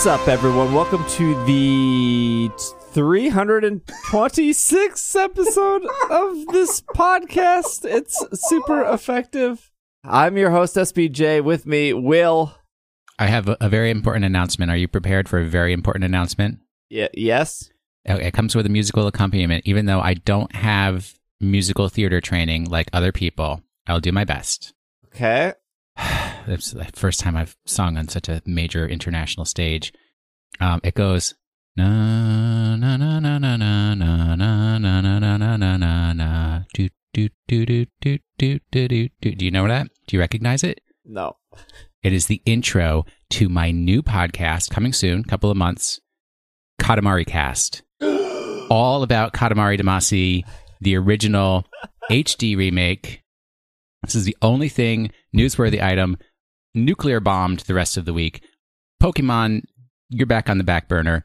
What's up, everyone? Welcome to the 326th episode of this podcast. It's super effective. I'm your host, SBJ. With me, Will. I have a, a very important announcement. Are you prepared for a very important announcement? Y- yes. It it comes with a musical accompaniment. Even though I don't have musical theater training like other people, I'll do my best. Okay. It's the first time I've sung on such a major international stage. Um, it goes na na na na na na na na na na na na na na na do do do do do do do do do. Do you know that? Do you recognize it? No. It is the intro to my new podcast coming soon, couple of months, Katamari Cast. All about Katamari Damacy, the original HD remake. This is the only thing newsworthy item. Nuclear bombed the rest of the week. Pokemon, you're back on the back burner.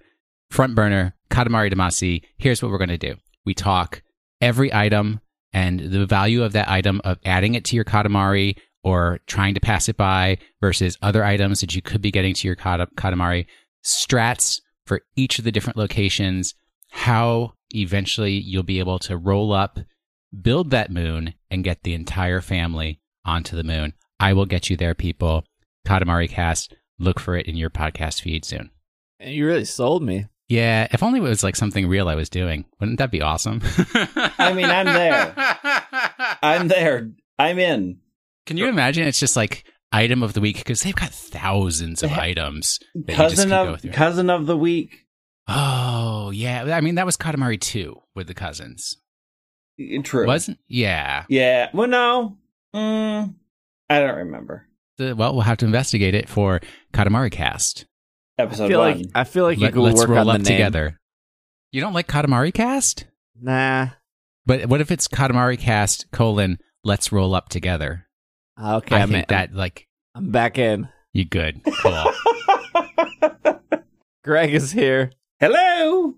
Front burner, Katamari Damacy. Here's what we're going to do. We talk every item and the value of that item of adding it to your Katamari or trying to pass it by versus other items that you could be getting to your Kata- Katamari. Strats for each of the different locations, how eventually you'll be able to roll up, build that moon, and get the entire family onto the moon. I will get you there, people. Katamari Cast. Look for it in your podcast feed soon. And You really sold me. Yeah, if only it was like something real I was doing. Wouldn't that be awesome? I mean, I'm there. I'm there. I'm in. Can you imagine? It's just like item of the week because they've got thousands of items. that you just Cousin go of through. cousin of the week. Oh yeah, I mean that was Katamari two with the cousins, True. wasn't? Yeah. Yeah. Well, no. Mm, I don't remember. The, well, we'll have to investigate it for Katamari Cast. Episode I feel one. Like, I feel like you could let's work roll on up the name. together. You don't like Katamari Cast? Nah. But what if it's Katamari Cast colon Let's roll up together? Okay, I I'm think in. that like I'm back in. You good? Cool. Greg is here. Hello.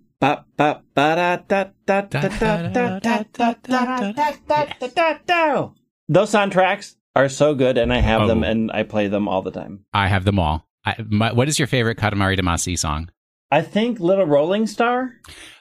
Those soundtracks are so good, and I have them, Oh. and I play them all the time. I have them all. I, my, what is your favorite Katamari Damacy song? I think Little Rolling Star,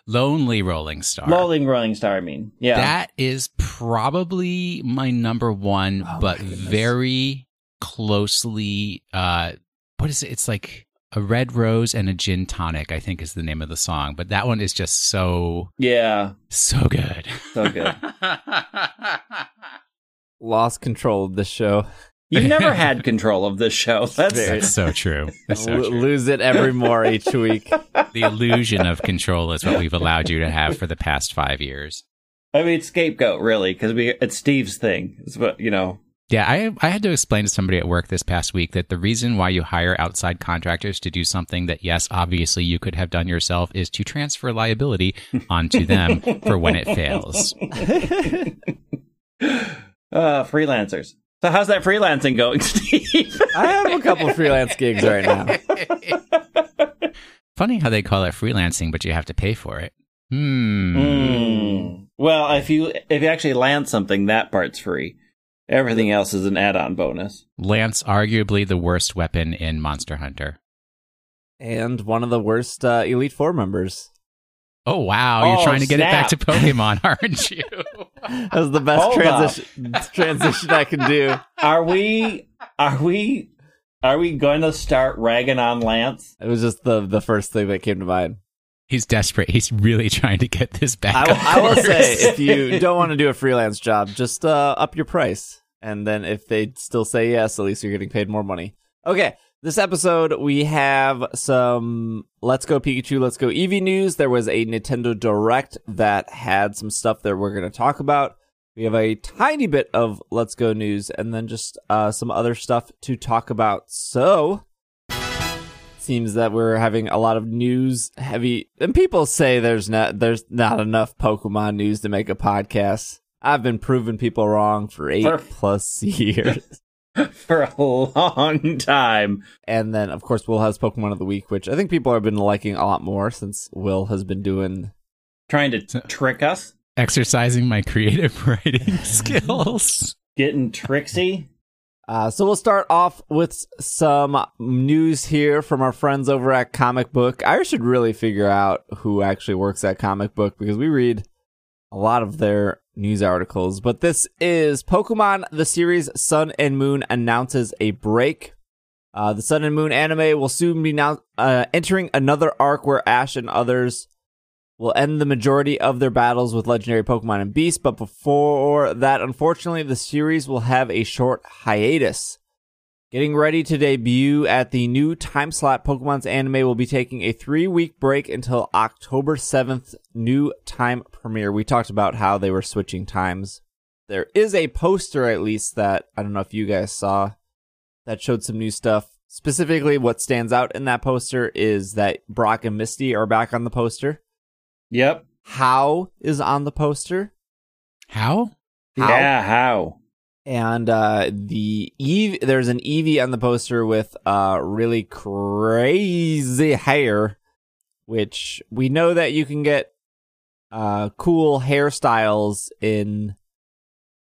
Lonely Rolling Star. Rolling Rolling Star. I mean, yeah. That is probably my number one, Oh, but very closely. Uh, what is it? It's like a red rose and a gin tonic. I think is the name of the song. But that one is just so yeah. so good. So good. Lost control of this show. You've never had control of this show. That's That's so true. That's so L- true. lose it every more each week. The illusion of control is what we've allowed you to have for the past five years. I mean, scapegoat really, because we it's Steve's thing. It's what you know. Yeah, I I had to explain to somebody at work this past week that the reason why you hire outside contractors to do something that yes, obviously you could have done yourself is to transfer liability onto them for when it fails. Uh, freelancers. So how's that freelancing going, Steve? I have a couple freelance gigs right now. Funny how they call it freelancing, but you have to pay for it. Hmm. Mm. Well, if you if you actually land something, that part's free. Everything else is an add-on bonus. Lance, arguably the worst weapon in Monster Hunter. And one of the worst uh, Elite Four members. Oh wow, you're Oh, trying to get it back to. Pokemon, aren't you? That was the best Hold up. transition transition I can do. Are we? Are we? Are we going to start ragging on Lance? It was just the the first thing that came to mind. He's desperate. He's really trying to get this back. I, on I will say, if you don't want to do a freelance job, just uh, up your price, and then if they still say yes, at least you're getting paid more money. Okay, this episode we have some Let's Go Pikachu, Let's Go Eevee news. There was a Nintendo Direct that had some stuff that we're going to talk about. We have a tiny bit of Let's Go news, and then just uh, some other stuff to talk about. So. Seems that we're having a lot of news heavy, and people say there's not there's not enough Pokemon news to make a podcast. I've been proving people wrong for eight For- plus years. For a long time. and then, of course, Will has Pokemon of the Week, which I think people have been liking a lot more since Will has been doing. Trying to trick us. exercising my creative writing skills. Getting tricksy. Uh, so we'll start off with some news here from our friends over at Comic Book. I should really figure out who actually works at Comic Book because we read a lot of their news articles. But this is Pokemon the series Sun and Moon announces a break. Uh, the Sun and Moon anime will soon be now uh, entering another arc where Ash and others will end the majority of their battles with legendary Pokemon and Beasts, but before that, unfortunately, the series will have a short hiatus. Getting ready to debut at the new time slot, Pokemon's anime will be taking a three week break until October 7th, new time premiere. We talked about how they were switching times. There is a poster, at least, that I don't know if you guys saw that showed some new stuff. Specifically, what stands out in that poster is that Brock and Misty are back on the poster. Yep. How is on the poster. How? How? Yeah, how? And uh, the Eve, there's an Eevee on the poster with uh, really crazy hair, which we know that you can get uh, cool hairstyles in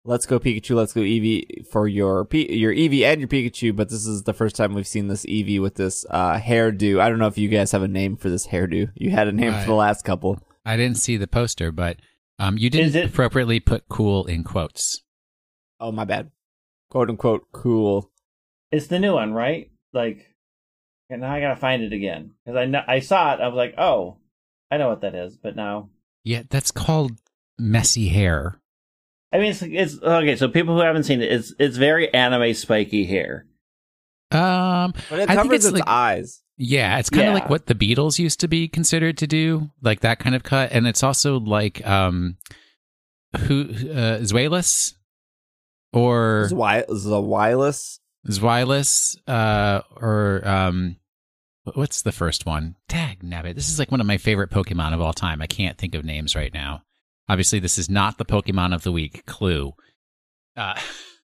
Let's Go Pikachu, Let's Go Eevee for your P- your Eevee and your Pikachu, but this is the first time we've seen this Eevee with this uh, hairdo. I don't know if you guys have a name for this hairdo. You had a name Right. for the last couple. I didn't see the poster, but um, you didn't it- appropriately put cool in quotes. Oh, my bad. Quote unquote cool. It's the new one, right? Like, and now I gotta find it again because I kn- I saw it. I was like, oh, I know what that is, but now Yeah, that's called messy hair. I mean, it's it's okay. So people who haven't seen it, it's it's very anime spiky hair. Um, But it I think it's its like- eyes. yeah, it's kind of Yeah. like what the Beatles used to be considered to do, like that kind of cut, and it's also like um, who uh, Zweilous or Zwy- Zwilus. Zweilous, uh, or um, what's the first one? Tag Nabbit. This is like one of my favorite Pokemon of all time. I can't think of names right now. Obviously, this is not the Pokemon of the week. Clue. Uh,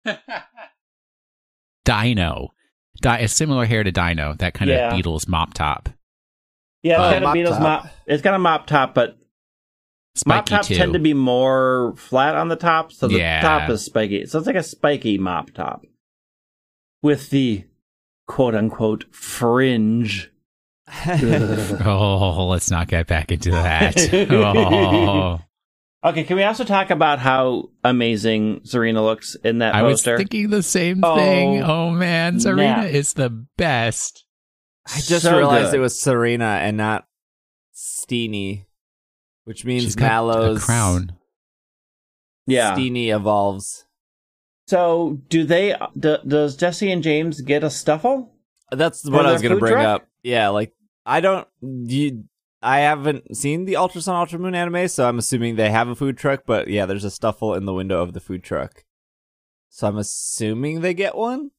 Deino. Di- a similar hair to Deino, that kind Yeah. of Beatles mop top. Yeah, it's Uh, got a mop Beatles top. mop. It's got a mop top, but mop tops too. tend to be more flat on the top, so the Yeah. top is spiky. So it's like a spiky mop top with the quote unquote fringe. oh, let's not get back into that. oh. Okay, can we also talk about how amazing Tsareena looks in that I was poster? thinking the same Oh, thing. Oh man, Tsareena Nat. is the best. I just So realized good. it was Tsareena and not Steenee, which means She's got Mallow's a crown. yeah. Steenee evolves. So, do they? Do, does Jesse and James get a Stufful? That's what I was gonna bring truck? up. Yeah, like I don't. You, I haven't seen the Ultra Sun Ultra Moon anime, so I'm assuming they have a food truck. But yeah, there's a Stufful in the window of the food truck, so I'm assuming they get one.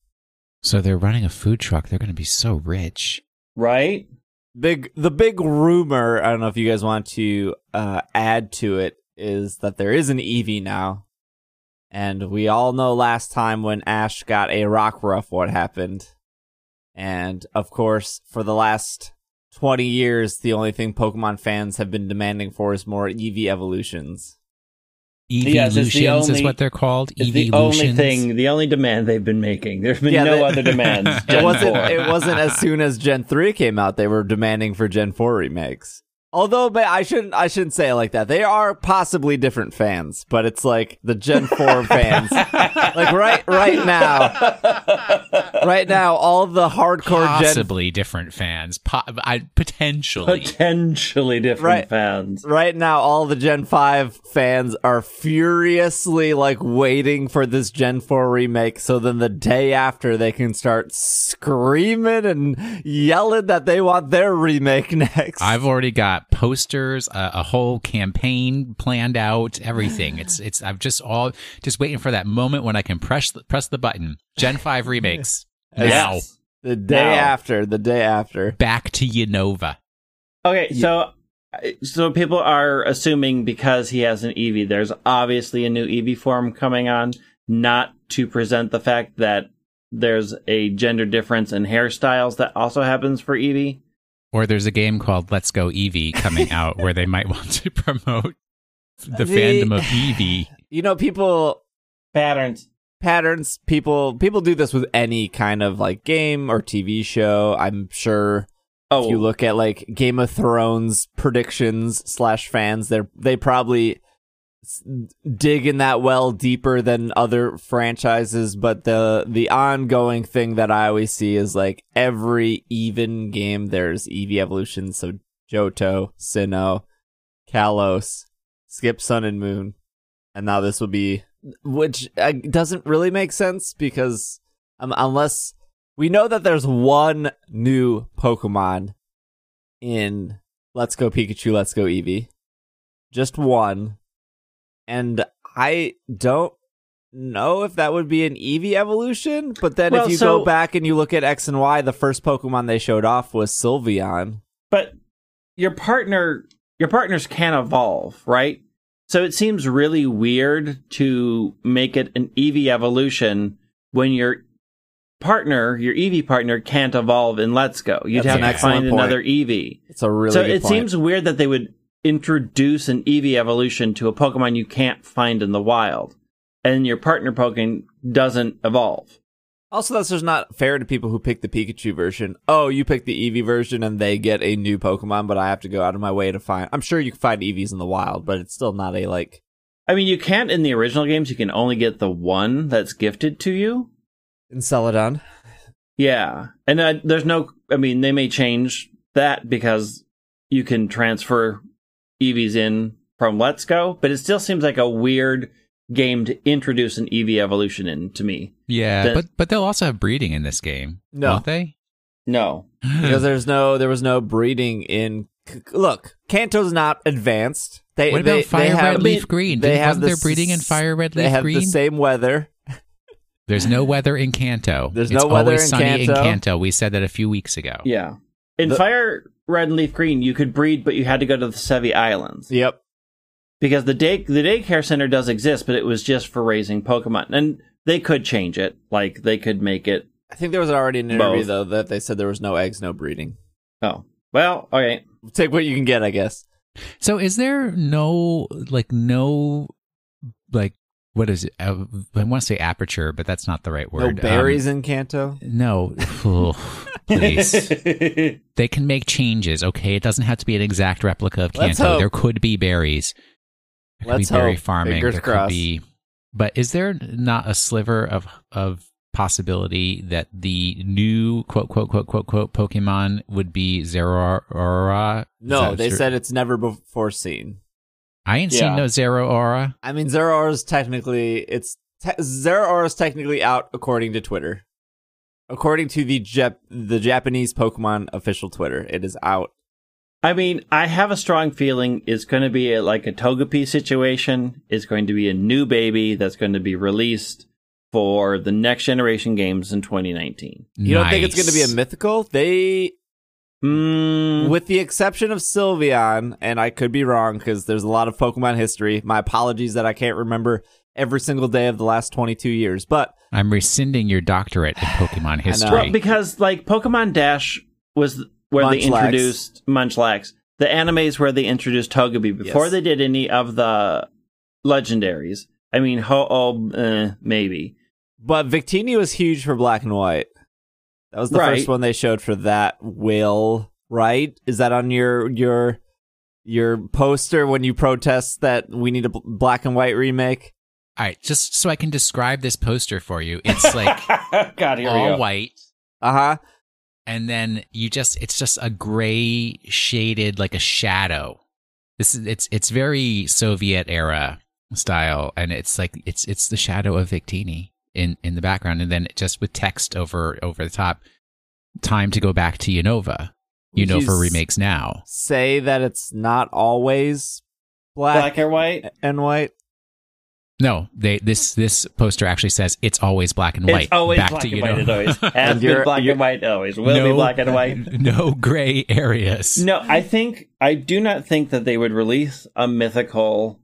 So they're running a food truck. They're going to be so rich. Right? Big the big rumor. I don't know if you guys want to uh, add to it is that there is an Eevee now, and we all know last time when Ash got a Rockruff, what happened. And of course, for the last 20 years, the only thing Pokemon fans have been demanding for is more Eevee evolutions. Yes, it's the Eeveelutions is what they're called. It's the only Eeveelutions. thing, the only demand they've been making. There's been Yeah, no they- other demands. It wasn't it wasn't as soon as Gen 3 came out they were demanding for Gen 4 remakes. Although but I shouldn't I shouldn't say it like that. They are possibly different fans, but it's like the Gen 4 fans. Like right right now, right now all the hardcore Gen Possibly different fans. Po- I, potentially. Potentially different Right. fans. right now all the Gen 5 fans are furiously like waiting for this Gen 4 remake so then the day after they can start screaming and yelling that they want their remake next. I've already got posters, a, a whole campaign planned out, everything. It's it's I'm just all just waiting for that moment when I can press the, press the button. Gen 5 remakes. Now. Yes. the day Now. after, the day after. Back to Unova. Okay, so so people are assuming because he has an Eevee, there's obviously a new Eevee form coming on, not to present the fact that there's a gender difference in hairstyles that also happens for Eevee. Or there's a game called Let's Go Eevee coming out where they might want to promote the The- fandom of Eevee. You know, people Patterns. patterns. People people do this with any kind of like game or TV show. I'm sure Oh, if you oh. look at like Game of Thrones predictions slash fans, They're they probably s- dig in that well deeper than other franchises. But the the ongoing thing that I always see is like every even game there's Eevee evolution. So Johto, Sinnoh, Kalos, Skip Sun and Moon, and now this will be which uh, doesn't really make sense because um, unless we know that there's one new Pokemon in Let's Go Pikachu, Let's Go Eevee. Just one. And I don't know if that would be an Eevee evolution, but then Well, if you so- go back and you look at X and Y, the first Pokemon they showed off was Sylveon. but your partner your partners can evolve, right? So it seems really weird to make it an Eevee evolution when your partner, your Eevee partner, can't evolve in Let's Go. You'd That's have to find point. another Eevee. It's a really so it point. seems weird that they would introduce an Eevee evolution to a Pokemon you can't find in the wild, and your partner Pokemon doesn't evolve. Also, that's just not fair to people who pick the Pikachu version. Oh, you pick the Eevee version and they get a new Pokemon, but I have to go out of my way to find. I'm sure you can find Eevees in the wild, but it's still not a like. I mean, you can't in the original games. You can only get the one that's gifted to you. In Celadon. Yeah, and uh, there's no. I mean, they may change that because you can transfer Eevees in from Let's Go, but it still seems like a weird game to introduce an Eevee evolution in to me. Yeah, The- but but they'll also have breeding in this game, No. won't they? No, because there's no there was no breeding in look kanto's not advanced they what they, about fire they have, red leaf green? they Didn't- have Wasn't the there breeding in fire red Leaf Green. they leaf have green? the same weather There's no weather in Kanto. There's it's no weather always in sunny Kanto. in Kanto. We said that a few weeks ago. yeah. In The- Fire Red and Leaf Green, you could breed, but you had to go to the Sevii Islands yep because the day the daycare center does exist, but it was just for raising Pokemon, and they could change it. Like they could make it. i think there was already an interview Both. though that they said there was no eggs no breeding Oh well, okay. take what you can get i guess So is there no like no like what is it? Uh, I want to say aperture, but that's not the right word. no berries in kanto Um, no, Ugh, please. they can make changes. Okay, it doesn't have to be an exact replica of Kanto. There could be berries. There could Let's be berry hope. farming. Fingers there crossed. could be, but is there not a sliver of of possibility that the new quote quote quote quote quote Pokemon would be Zeraora? No they cer- said it's never before seen I ain't Yeah. seen no Zeraora. i mean zeraora is technically it's te- zeraora is technically out according to twitter according to the Jap- the japanese pokemon official twitter it is out I mean, I have a strong feeling it's going to be a, like a Togepi situation. It's going to be a new baby that's going to be released for the next generation games in 2019. You don't think it's going to be a mythical? They, Mm, with the exception of Sylveon, and I could be wrong because there's a lot of Pokemon history. My apologies that I can't remember every single day of the last 22 years. But I'm rescinding your doctorate in Pokemon history. well, because like Pokemon Dash was where they introduced Munchlax. The animes where they introduced Togepi before Yes. they did any of the legendaries. I mean, ho oh, eh, maybe. but Victini was huge for Black and White. That was the Right. first one they showed for that. Will right? Is that on your your your poster when you protest that we need a Black and White remake? All right, just so I can describe this poster for you, it's like God, here all white, Uh huh. and then you just it's just a gray shaded like a shadow. This is it's it's very Soviet era style, and it's like it's it's the shadow of Victini in in the background, and then just with text over over the top. Time to go back to Unova. Would Unova you remakes now. Say that it's not always black, Black or white? and white. No, they this this poster actually says it's always black and white. It's always back black to and white. It always has And been black and white. Always will be black and white. no gray areas. No, I think I do not think that they would release a mythical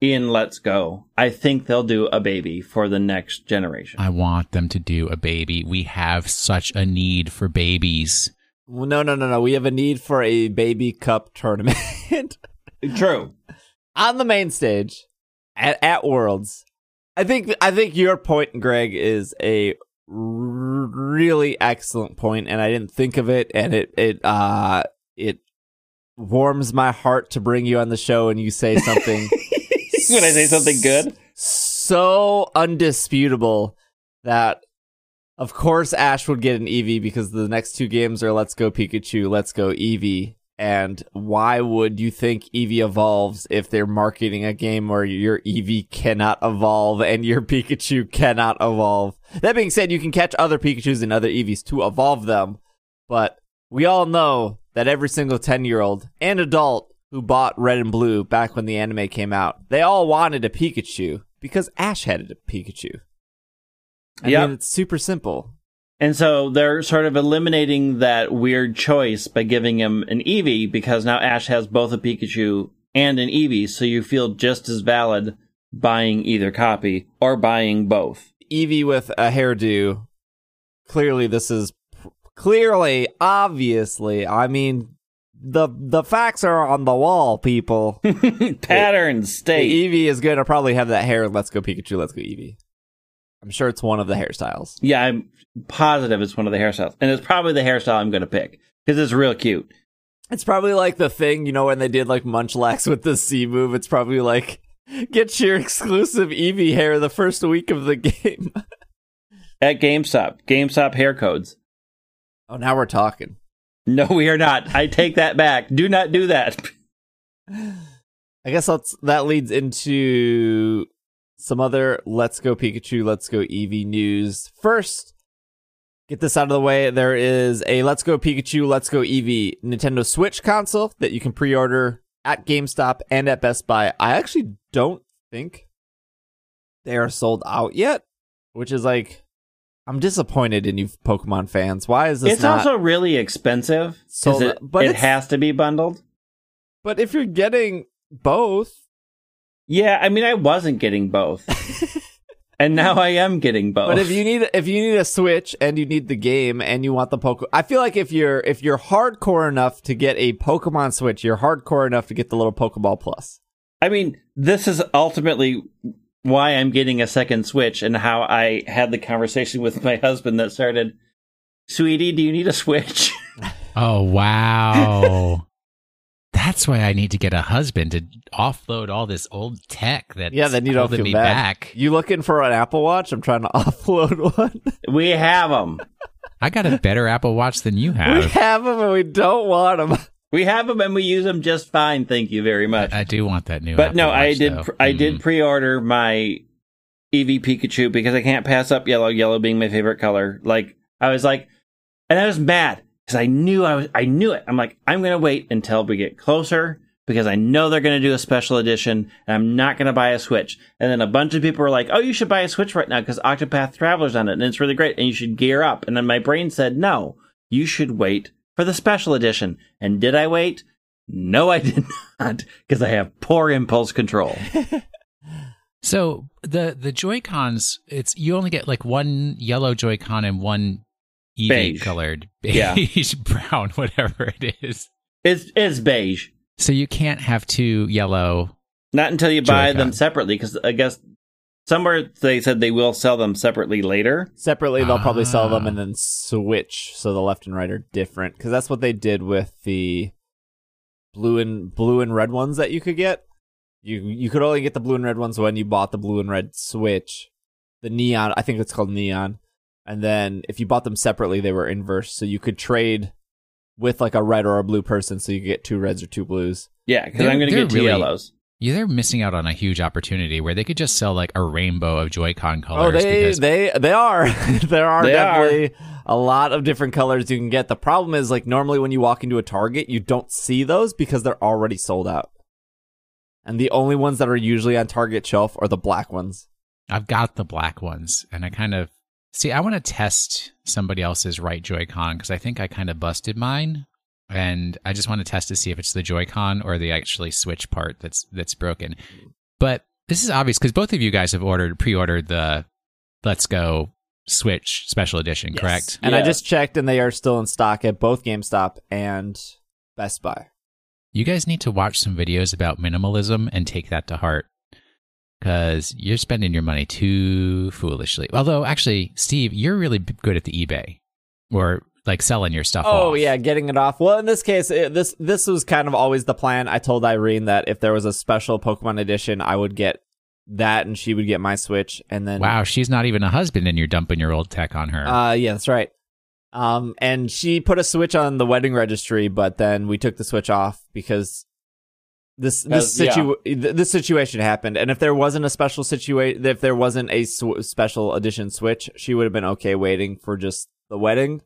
in Let's Go. I think they'll do a baby for the next generation. I want them to do a baby. We have such a need for babies. Well, no, no, no, no. We have a need for a baby cup tournament True. on the main stage at, at Worlds. I think I think your point, Greg, is a really excellent point, and I didn't think of it, and it it uh it warms my heart to bring you on the show, and you say something. when I say something good, so undisputable that of course Ash would get an Eevee because the next two games are Let's Go Pikachu, Let's Go Eevee. And why would you think Eevee evolves if they're marketing a game where your Eevee cannot evolve and your Pikachu cannot evolve? That being said, you can catch other Pikachus and other Eevees to evolve them, but we all know that every single 10 year old and adult who bought Red and Blue back when the anime came out, they all wanted a Pikachu because Ash had a Pikachu. I Yep. mean, it's super simple. And so they're sort of eliminating that weird choice by giving him an Eevee because now Ash has both a Pikachu and an Eevee, so you feel just as valid buying either copy or buying both. Eevee with a hairdo. Clearly, this is clearly, obviously. I mean, the the facts are on the wall, people. Pattern state. Eevee is going to probably have that hair. Let's go Pikachu. Let's go Eevee. I'm sure it's one of the hairstyles. Yeah, I'm positive it's one of the hairstyles. And it's probably the hairstyle I'm going to pick because it's real cute. It's probably like the thing, you know, when they did like Munchlax with the C move. It's probably like get your exclusive Eevee hair the first week of the game. At GameStop, GameStop hair codes. oh, now we're talking. No, we are not. I take that back. Do not do that. I guess that's that leads into some other Let's Go Pikachu, Let's Go Eevee news. First, get this out of the way. There is a Let's Go Pikachu, Let's Go Eevee Nintendo Switch console that you can pre-order at GameStop and at Best Buy. I actually don't think they are sold out yet, which is like I'm disappointed in you Pokemon fans. Why is this It's also really expensive Sold- it, but it has to be bundled. but if you're getting both, Yeah, I mean, I wasn't getting both, and now I am getting both. But if you need if you need a Switch and you need the game and you want the Poke, I feel like if you're if you're hardcore enough to get a Pokemon Switch, you're hardcore enough to get the little Pokeball Plus. I mean, this is ultimately why I'm getting a second Switch and how I had the conversation with my husband that started, Sweetie, do you need a Switch? Oh wow. That's why I need to get a husband to offload all this old tech that Yeah, then you don't holding feel me bad. back. You looking for an Apple Watch? I'm trying to offload one. we have them. I got a better Apple Watch than you have. we have. have them and we don't want them. We have them and we use them just fine. Thank you very much. I do want that new. but Apple no, I did. though. Pr- I Mm. did pre-order my Eevee Pikachu because I can't pass up yellow. Yellow being my favorite color. Like I was like, and I was mad because I knew I was. I knew it. I'm like, I'm gonna wait until we get closer because I know they're gonna do a special edition, and I'm not gonna buy a Switch. And then a bunch of people were like, Oh, you should buy a Switch right now because Octopath Traveler's on it, and it's really great, and you should gear up. And then my brain said, No, you should wait for the special edition. And did I wait? No, I did not, because I have poor impulse control. So the the Joy Cons, it's you only get like one yellow Joy Con and one Eevee Beige. colored Yeah. beige, brown, whatever it is. It's it's beige. So you can't have two yellow. Not until you buy Joy-Con. them separately, because I guess somewhere they said they will sell them separately later. Separately, they'll probably sell them Ah. and then switch so the left and right are different because that's what they did with the blue and blue and red ones that you could get. You you could only get the blue and red ones when you bought the blue and red Switch. The neon, I think it's called neon. And then if you bought them separately, they were inverse, so you could trade with like a red or a blue person, so you could get two reds or two blues. Yeah, because I'm going to get two really- yellows. Yeah, they're missing out on a huge opportunity where they could just sell like a rainbow of Joy-Con oh, colors. Oh, they because they they are. there are They definitely a lot of different colors you can get. The problem is like normally when you walk into a Target, you don't see those because they're already sold out. And the only ones that are usually on Target shelf are the black ones. I've got the black ones, and I kind of see. I want to test somebody else's right Joy-Con because I think I kind of busted mine, and I just want to test to see if it's the Joy-Con or the actually Switch part that's that's broken. But this is obvious because both of you guys have ordered pre-ordered the Let's Go Switch Special Edition, correct? And I just checked and they are still in stock at both GameStop and Best Buy. You guys need to watch some videos about minimalism and take that to heart. Because you're spending your money too foolishly. Although, actually, Steve, you're really good at the eBay or like selling your stuff. Oh off. yeah, getting it off. Well, in this case, it, this this was kind of always the plan. I told Irene that if there was a special Pokemon edition, I would get that, and she would get my Switch, and then Wow, she's not even a husband, and you're dumping your old tech on her. Uh, yeah, that's right. Um, and she put a switch on the wedding registry, but then we took the switch off because this this Because, yeah. situ th- this situation happened. And if there wasn't a special situation, if there wasn't a sw- special edition switch, she would have been okay waiting for just the wedding.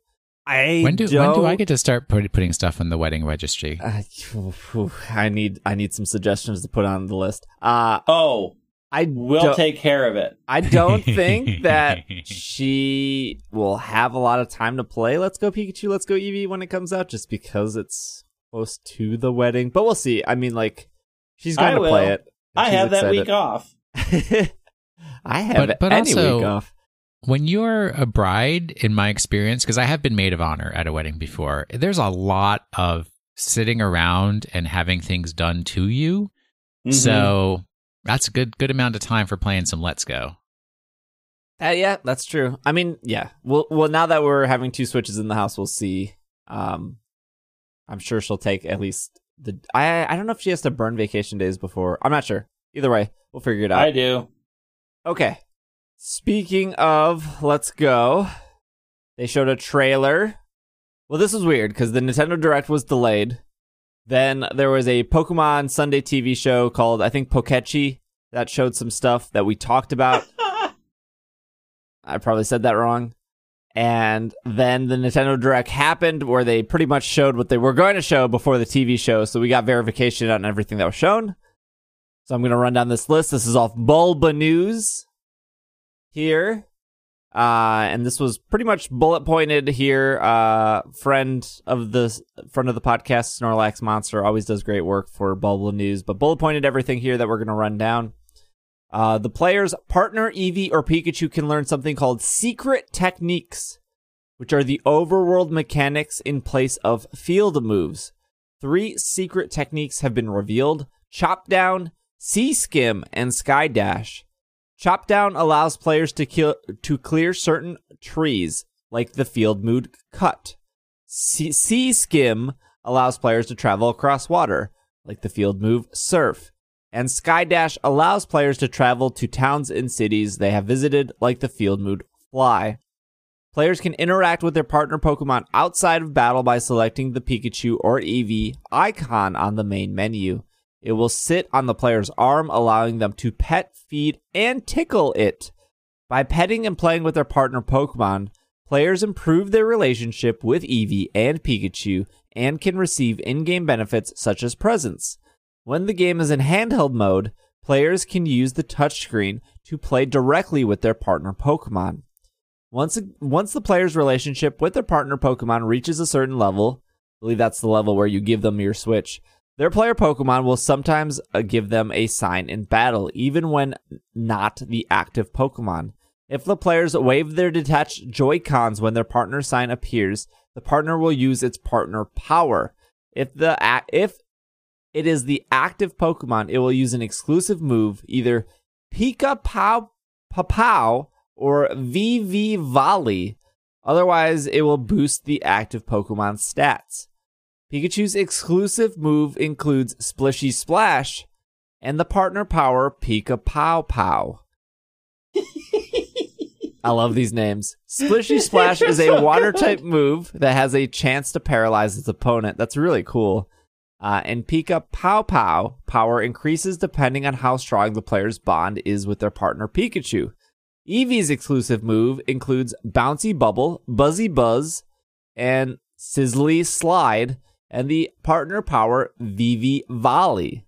I when do when don't, do I get to start put, putting stuff in the wedding registry? Uh, I need I need some suggestions to put on the list. Uh, Oh, I we'll take care of it. I don't think that she will have a lot of time to play Let's Go Pikachu, Let's Go Eevee when it comes out, just because it's close to the wedding. But we'll see. I mean, like, she's going to play it. I she's have that week off. I have But- but any also- week off. When you're a bride, in my experience, because I have been maid of honor at a wedding before, there's a lot of sitting around and having things done to you. Mhm. So that's a good good amount of time for playing some Let's Go. Uh, yeah, that's true. I mean, yeah. Well, well, now that we're having two switches in the house, we'll see. Um, I'm sure she'll take at least the. I I don't know if she has to burn vacation days before. I'm not sure. Either way, we'll figure it out. I do. Okay. Speaking of, let's go. They showed a trailer. Well, this was weird because the Nintendo Direct was delayed. Then there was a Pokemon Sunday TV show called, I think, Pokechi that showed some stuff that we talked about. I probably said that wrong. And then the Nintendo Direct happened where they pretty much showed what they were going to show before the TV show. So we got verification on everything that was shown. So I'm going to run down this list. This is off Bulbanews here. Uh, and this was pretty much bullet pointed here. Uh, friend of the friend of the podcast, Snorlax Monster, always does great work for Bulbanews, but bullet pointed everything here that we're going to run down. Uh, the player's partner, Eevee or Pikachu, can learn something called secret techniques, which are the overworld mechanics in place of field moves. Three secret techniques have been revealed Chop Down, Sea Skim, and Sky Dash. Chop Down allows players to, kill, to clear certain trees, like the field mood Cut. Sea, sea Skim allows players to travel across water, like the field move Surf and Sky Dash allows players to travel to towns and cities they have visited, like the field mood Fly. Players can interact with their partner Pokemon outside of battle by selecting the Pikachu or Eevee icon on the main menu. It will sit on the player's arm, allowing them to pet, feed, and tickle it. By petting and playing with their partner Pokemon, players improve their relationship with Eevee and Pikachu and can receive in game benefits such as presents. When the game is in handheld mode, players can use the touchscreen to play directly with their partner Pokemon. Once once the player's relationship with their partner Pokemon reaches a certain level, I believe that's the level where you give them your Switch, their player Pokemon will sometimes uh, give them a sign in battle, even when not the active Pokemon. If the players wave their detached Joy-Cons when their partner sign appears, the partner will use its partner power. If the if it is the active Pokemon, it will use an exclusive move, either Pika Pow Papow or Veevee Volley. Otherwise, it will boost the active Pokemon stats. Pikachu's exclusive move includes Splishy Splash and the partner power Pika Pow Pow. I love these names. Splishy Splash is a water type move that has a chance to paralyze its opponent. That's really cool. Uh, and Pika Pow Pow power increases depending on how strong the player's bond is with their partner Pikachu. Eevee's exclusive move includes Bouncy Bubble, Buzzy Buzz, and Sizzly Slide, and the partner power Veevee Volley.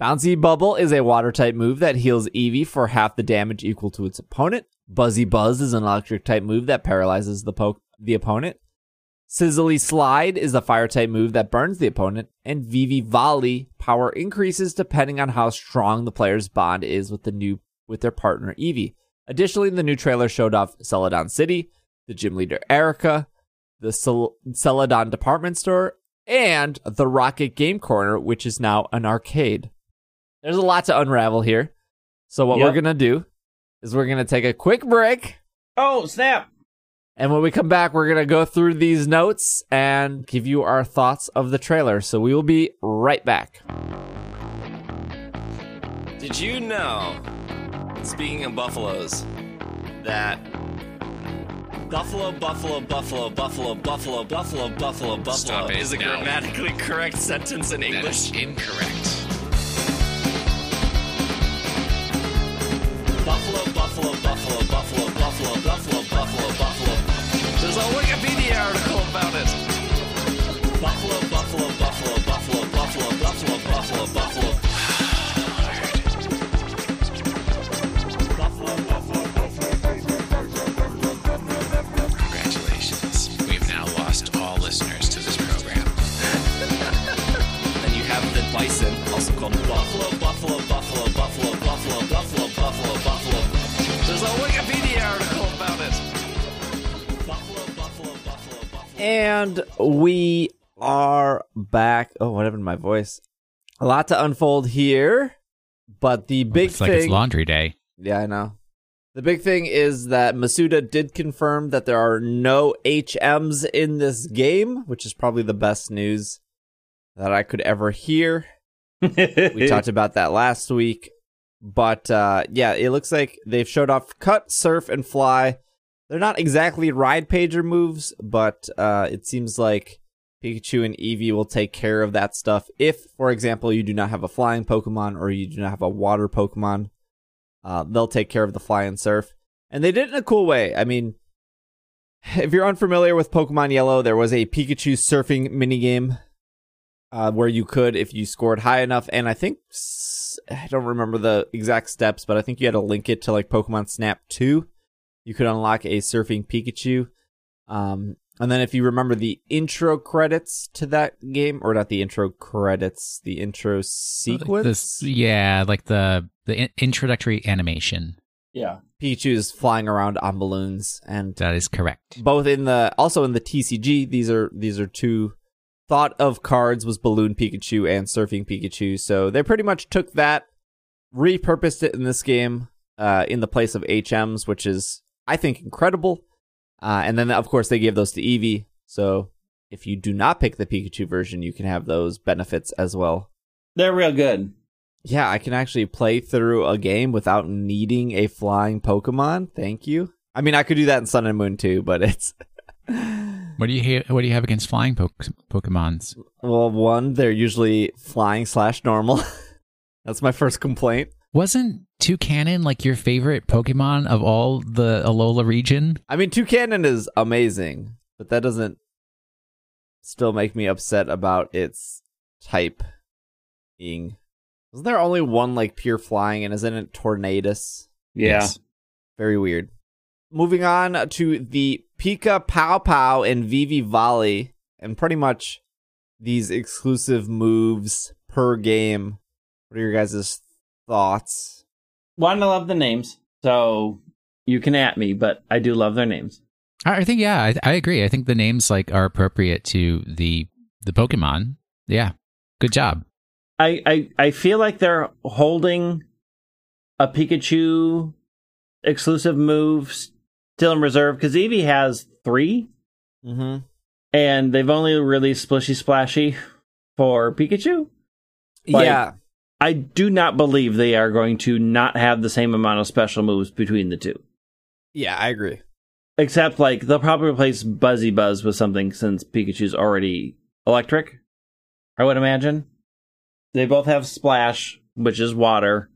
Bouncy Bubble is a water type move that heals Eevee for half the damage equal to its opponent. Buzzy Buzz is an electric type move that paralyzes the po- the opponent. Sizzly Slide is a fire type move that burns the opponent, and Veevee Volley power increases depending on how strong the player's bond is with the new with their partner Eevee. Additionally, the new trailer showed off Celadon City, the gym leader Erica, the Cel- Celadon department store, and the Rocket Game Corner, which is now an arcade. There's a lot to unravel here. So what Yep. we're gonna do is we're gonna take a quick break, Oh, snap! And when we come back, we're gonna go through these notes and give you our thoughts of the trailer. So we will be right back. Did you know, speaking of buffaloes, that buffalo, buffalo, buffalo, buffalo, buffalo, buffalo, buffalo, buffalo Stop it, is a no. grammatically correct sentence in English? is incorrect. Buffalo, buffalo, buffalo, buffalo, buffalo, buffalo, buffalo, buffalo. There's a Wikipedia article about it. Buffalo, buffalo, buffalo, buffalo, buffalo, buffalo, buffalo, buffalo. Buffalo, buffalo, Congratulations. We've now lost all listeners to this program. Then you have the bison, also called buffalo, buffalo, buffalo, buffalo, buffalo, buffalo, buffalo, buffalo. There's a Wikipedia And we are back. Oh, what happened to my voice? A lot to unfold here, but the big it's thing. like it's laundry day. Yeah, I know. The big thing is that Masuda did confirm that there are no HMs in this game, which is probably the best news that I could ever hear. We talked about that last week. But uh, yeah, it looks like they've showed off cut, surf, and fly. They're not exactly ride pager moves, but uh, it seems like Pikachu and Eevee will take care of that stuff. If, for example, you do not have a flying Pokemon or you do not have a water Pokemon, uh, they'll take care of the fly and surf. And they did it in a cool way. I mean, if you're unfamiliar with Pokemon Yellow, there was a Pikachu surfing minigame uh, where you could, if you scored high enough, and I think I don't remember the exact steps, but I think you had to link it to like Pokemon Snap 2. You could unlock a surfing Pikachu. Um, and then if you remember the intro credits to that game, or not the intro credits, the intro sequence, This, yeah, like the the in- introductory animation. yeah. Pikachu is flying around on balloons, and That is correct. both in the also in the TCG, these are these are two thought of cards was Balloon Pikachu and Surfing Pikachu. So they pretty much took that, repurposed it in this game, uh, in the place of HMs, which is I think incredible. Uh, and then of course they gave those to Eevee. So if you do not pick the Pikachu version, you can have those benefits as well. They're real good. Yeah, I can actually play through a game without needing a flying Pokemon. Thank you. I mean, I could do that in Sun and Moon too, but it's What do you ha- what do you have against flying po- Pokemons? well, one they're usually flying slash normal. That's my first complaint. Wasn't Toucannon like your favorite Pokemon of all the Alola region? I mean, Toucannon is amazing, but that doesn't still make me upset about its type being. Isn't there only one like pure flying, and isn't it Tornadus? Yeah. Yes. Very weird. Moving on to the Pika Pow Pow and Veevee Volley, and pretty much these exclusive moves per game. What are your guys' thoughts? One, I love the names, so you can at me, but I do love their names. I I think yeah, I, I agree. I think the names like are appropriate to the the Pokemon. Yeah, good job. I, I, I feel like they're holding a Pikachu exclusive move still in reserve because Eevee has three, Mm-hmm. and they've only released Splishy Splashy for Pikachu. Like- yeah, I do not believe they are going to not have the same amount of special moves between the two. yeah, I agree. Except, like, they'll probably replace Buzzy Buzz with something since Pikachu's already electric, I would imagine. They both have Splash, which is water.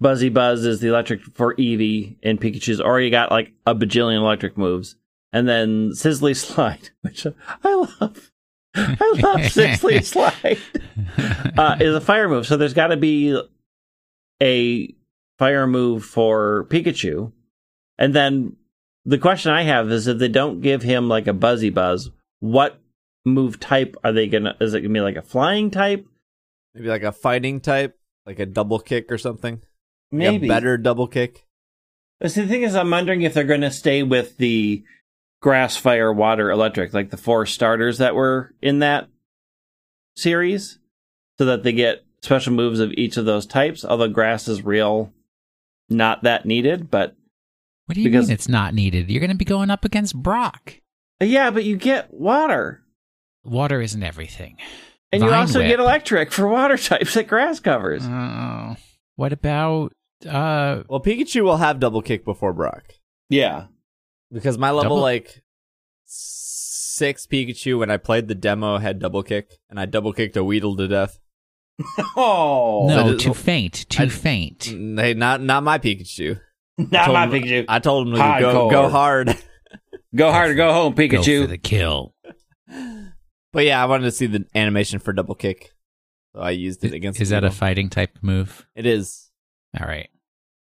Buzzy Buzz is the electric for Eevee, and Pikachu's already got, like, a bajillion electric moves. And then Sizzly Slide, which I love. I love Sizzly Slide. uh, is a fire move. So there's got to be a fire move for Pikachu. And then the question I have is if they don't give him like a Buzzy Buzz, what move type are they gonna? Is it gonna be like a flying type? Maybe like a fighting type, like a double kick or something. Like Maybe a better double kick. But see, the thing is, I'm wondering if they're gonna stay with the grass, fire, water, electric, like the four starters that were in that series, so that they get special moves of each of those types. Although grass is real not that needed, but What do you Because- mean it's not needed? You're going to be going up against Brock. yeah, but you get water. Water isn't everything. And you also Whip. get electric for water types that grass covers. Oh, what about uh? Well, Pikachu will have double kick before Brock Yeah. Because my level Double- like six Pikachu when I played the demo had double kick and I double kicked a Weedle to death. Oh. No, is- too faint. Too I- faint. Hey, not not my Pikachu. Not my him- Pikachu. I told him to go Hardcore. go hard. Go hard or go home, Pikachu. Go for Pikachu. the kill. But yeah, I wanted to see the animation for double kick, so I used it against. Is that a fighting type move? It is. All right.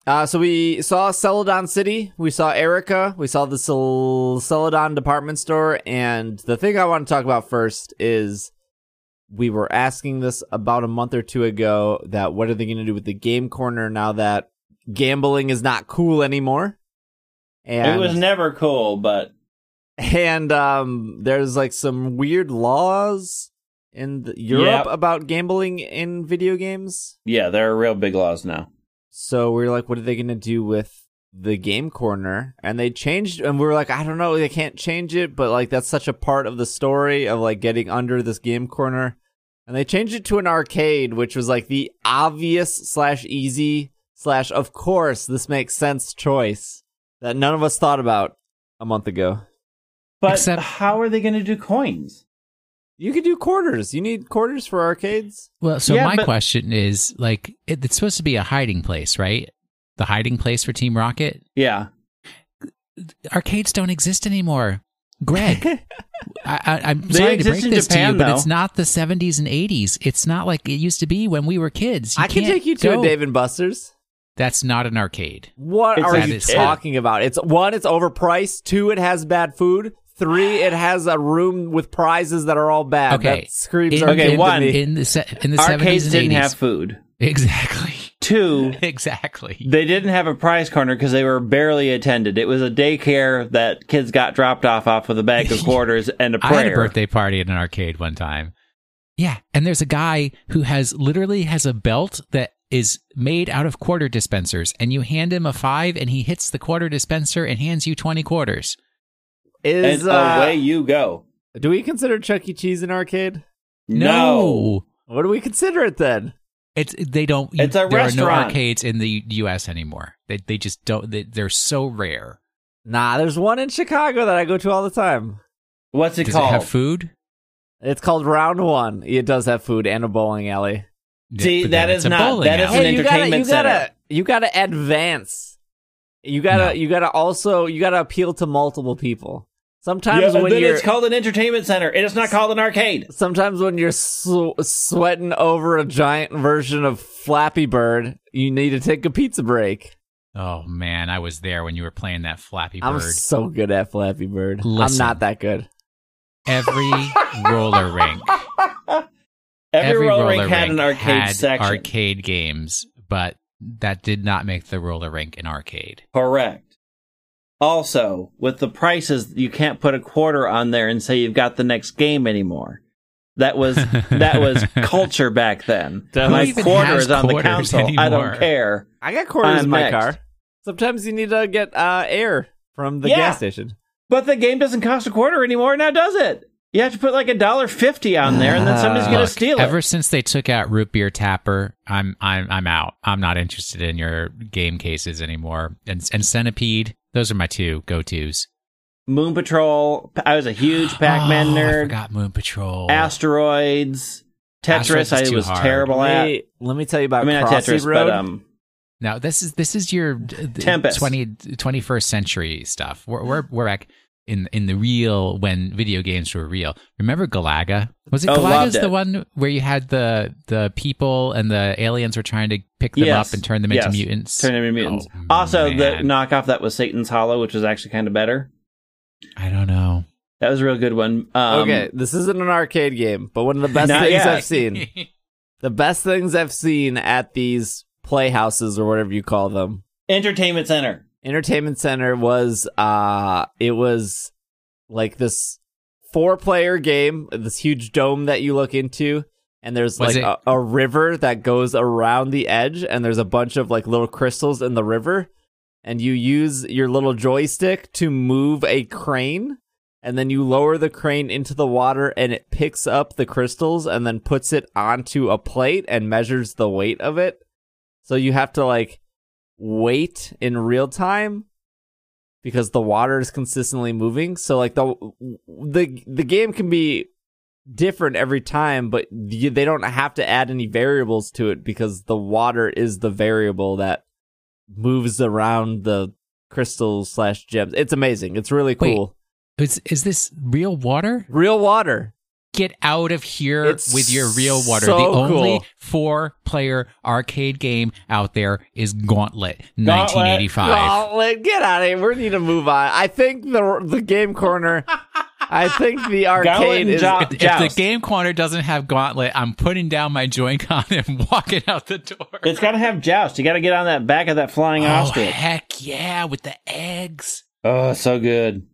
Uh, so we saw Celadon City, we saw Erika, we saw the Cel- Celadon department store, and the thing I want to talk about first is we were asking this about a month or two ago that what are they going to do with the game corner now that gambling is not cool anymore? And it was never cool, but and um, there's like some weird laws in the- Europe Yep. about gambling in video games. yeah, there are real big laws now. So we are like, what are they going to do with the game corner? And they changed, and we were like, I don't know, they can't change it, but like that's such a part of the story of like getting under this game corner. And they changed it to an arcade, which was like the obvious slash easy slash of course this makes sense choice that none of us thought about a month ago. But Except- how are they going to do coins? You could do quarters. You need quarters for arcades. Well, so Yeah, my but- question is like, it, it's supposed to be a hiding place, right? The hiding place for Team Rocket. Yeah. Arcades don't exist anymore. Greg, I, I, I'm They sorry to exist break in this to Japan, you, but though. it's not the 70s and 80s. It's not like it used to be when we were kids. You I can take you to go- a Dave and Buster's. That's not an arcade. What It's are a- you talking about? It's one, it's overpriced. Two, it has bad food. Three, it has a room with prizes that are all bad. Okay. that screams In, Okay, to one- me. in the se- in the 70s Arcades and didn't 80s. have food. exactly, Two, exactly. they didn't have a prize corner because they were barely attended. It was a daycare that kids got dropped off off with a bag of quarters and a I prayer. I had a birthday party at an arcade one time. Yeah, and there's a guy who has literally has a belt that is made out of quarter dispensers, and you hand him a five, and he hits the quarter dispenser and hands you twenty quarters. Is and uh, away you go. do we consider Chuck E. Cheese an arcade? No. What do we consider it then? it's they don't. It's a there are no arcades in the U.S. anymore. They they just don't. They, they're so rare. Nah, there's one in Chicago that I go to all the time. What's it Does called? it have food? It's called Round One. It does have food and a bowling alley. See, but that then is it's a not- bowling that is alley. an Hey, you gotta, entertainment you gotta, center. you gotta advance. You gotta, No. you gotta also, you gotta appeal to multiple people. Sometimes Yeah, when then you're, it's called an entertainment center. It is not called an arcade. sometimes when you're sw- sweating over a giant version of Flappy Bird, you need to take a pizza break. Oh man, I was there when you were playing that Flappy Bird. I'm Bird. so good at Flappy Bird. I'm not that good. Every roller rink, Every, roller rink had rink an arcade had section. arcade games, but that did not make the roller rink an arcade. Correct. Also, with the prices, you can't put a quarter on there and say you've got the next game anymore. That was that was culture back then. Who My even quarter has is on the quarters console. I don't care. I got quarters I'm in my next. car. Sometimes you need to get uh, air from the Yeah. gas station. But the game doesn't cost a quarter anymore now, does it? You have to put like a dollar fifty on there, and then somebody's gonna Look, steal it. ever since they took out root beer tapper, I'm I'm I'm out. I'm not interested in your game cases anymore. And and centipede, those are my two go tos. Moon Patrol. I was a huge Pac-Man oh, I nerd. forgot Moon Patrol. Asteroids. Asteroids Tetris. is I was hard. terrible Let at. me, let me tell you about I mean, not Tetris, Road. but um, Now this is this is your d- d- Tempest. 20, 21st century stuff. We're, we're we're back in in the real when video games were real. Remember Galaga? Was it Oh, Galaga's the it. one where you had the the people and the aliens were trying to pick them Yes. up and turn them into mutants? turn them into mutants. Oh, also, the knockoff that was Satan's Hollow, which was actually kind of better. I don't know. That was a real good one. Um, okay, this isn't an arcade game, but one of the best things yet. I've seen. The best things I've seen at these playhouses or whatever you call them. Entertainment Center. Entertainment Center was uh it was like this four player game, this huge dome that you look into, and there's Was like a, a river that goes around the edge, and there's a bunch of like little crystals in the river, and you use your little joystick to move a crane, and then you lower the crane into the water, and it picks up the crystals and then puts it onto a plate and measures the weight of it. So you have to like wait in real time because the water is consistently moving. So like the the the game can be different every time, but you, they don't have to add any variables to it because the water is the variable that moves around the crystals slash gems. It's amazing. It's really Wait. cool. Is is this real water? Real water. Get out of here It's with your real water. so the only cool. four player arcade game out there is Gauntlet, Gauntlet. 1985. Gauntlet, get out of here. We need to move on. I think the the game corner. I think the arcade is. Jo- If, if the game corner doesn't have Gauntlet, I'm putting down my Joy-Con and walking out the door. It's got to have joust. You got to get on that back of that flying oh, ostrich. heck yeah, with the eggs. Oh, so good.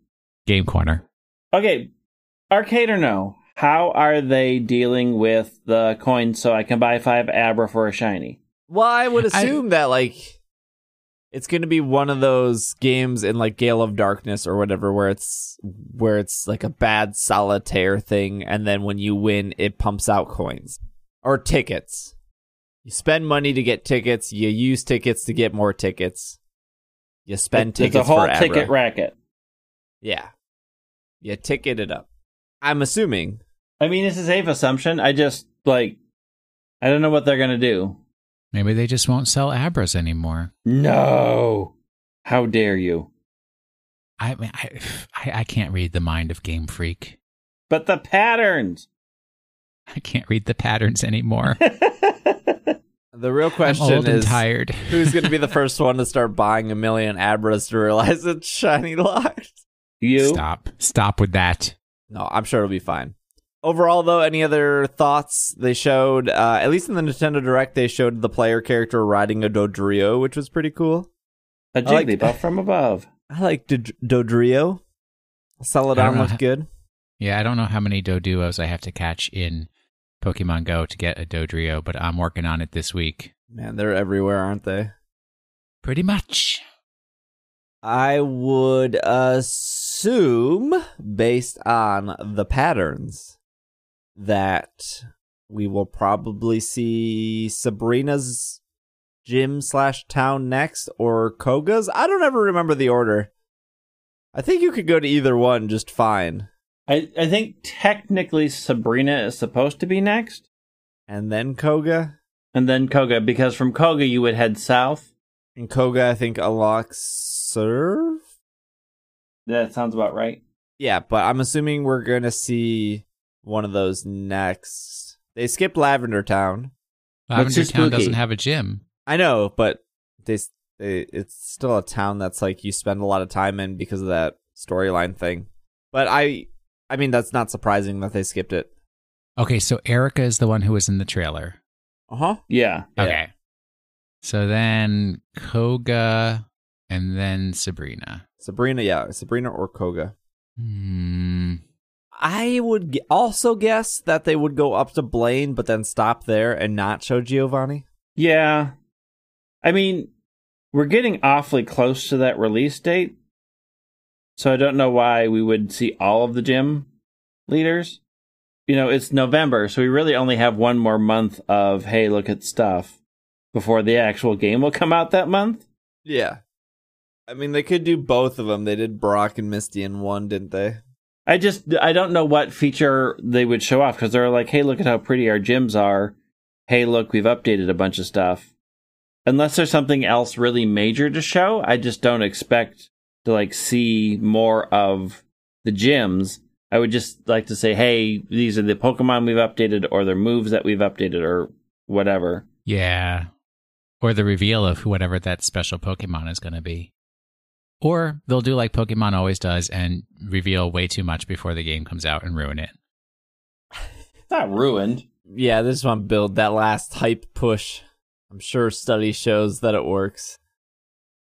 Game corner. Okay, arcade or no? How are they dealing with the coins so I can buy five Abra for a shiny? Well, I would I- assume that like it's going to be one of those games in like Gale of Darkness or whatever where it's where it's like a bad solitaire thing and then when you win it pumps out coins or tickets. You spend money to get tickets, you use tickets to get more tickets. You spend it's tickets it's a whole for ticket racket. Yeah. You ticket it up. I'm assuming. I mean, it's a safe assumption. I just like, I don't know what they're gonna do. Maybe they just won't sell Abras anymore. No, how dare you? I, mean, I, I, I can't read the mind of Game Freak. But the patterns. I can't read the patterns anymore. The real question is tired. who's going to be the first one to start buying a million Abras to realize it's shiny locked? you Stop. Stop with that. No, I'm sure it'll be fine. Overall, though, any other thoughts? They showed, uh, at least in the Nintendo Direct, they showed the player character riding a Dodrio, which was pretty cool. a I like- Jigglypuff from above. I like Dod- Dodrio. I don't Celadon looked how- good. Yeah, I don't know how many Doduos I have to catch in Pokemon Go to get a Dodrio, but I'm working on it this week. Man, they're everywhere, aren't they? Pretty much. I would assume, based on the patterns, that we will probably see Sabrina's gym slash town next or Koga's. I don't ever remember the order. I think you could go to either one just fine. I, I think technically Sabrina is supposed to be next, And then Koga. and then Koga, because from Koga you would head south. And Koga, I think, unlocks Surf? That sounds about right. Yeah, but I'm assuming we're going to see one of those next. They skipped Lavender Town. Lavender too Town doesn't have a gym. I know, but they, they it's still a town that's like you spend a lot of time in because of that storyline thing. But I I mean that's not surprising that they skipped it. Okay, so Erika is the one who was in the trailer. Uh-huh. Yeah. Yeah. Okay. So then Koga and then Sabrina. Sabrina, yeah, Sabrina or Koga. Hmm. I would also guess that they would go up to Blaine but then stop there and not show Giovanni. Yeah. I mean, we're getting awfully close to that release date. So I don't know why we would see all of the gym leaders. You know, it's November, so we really only have one more month of, hey, look at stuff before the actual game will come out that month. Yeah. I mean, they could do both of them. They did Brock and Misty in one, didn't they? I just, I don't know what feature they would show off because they're like, hey, look at how pretty our gyms are. Hey, look, we've updated a bunch of stuff. Unless there's something else really major to show, I just don't expect to like see more of the gyms. I would just like to say, hey, these are the Pokemon we've updated or the moves that we've updated or whatever. Yeah. Or the reveal of whatever that special Pokemon is going to be. Or they'll do like Pokemon always does and reveal way too much before the game comes out and ruin it. Not ruined. Yeah, this one want build that last hype push. I'm sure study shows that it works.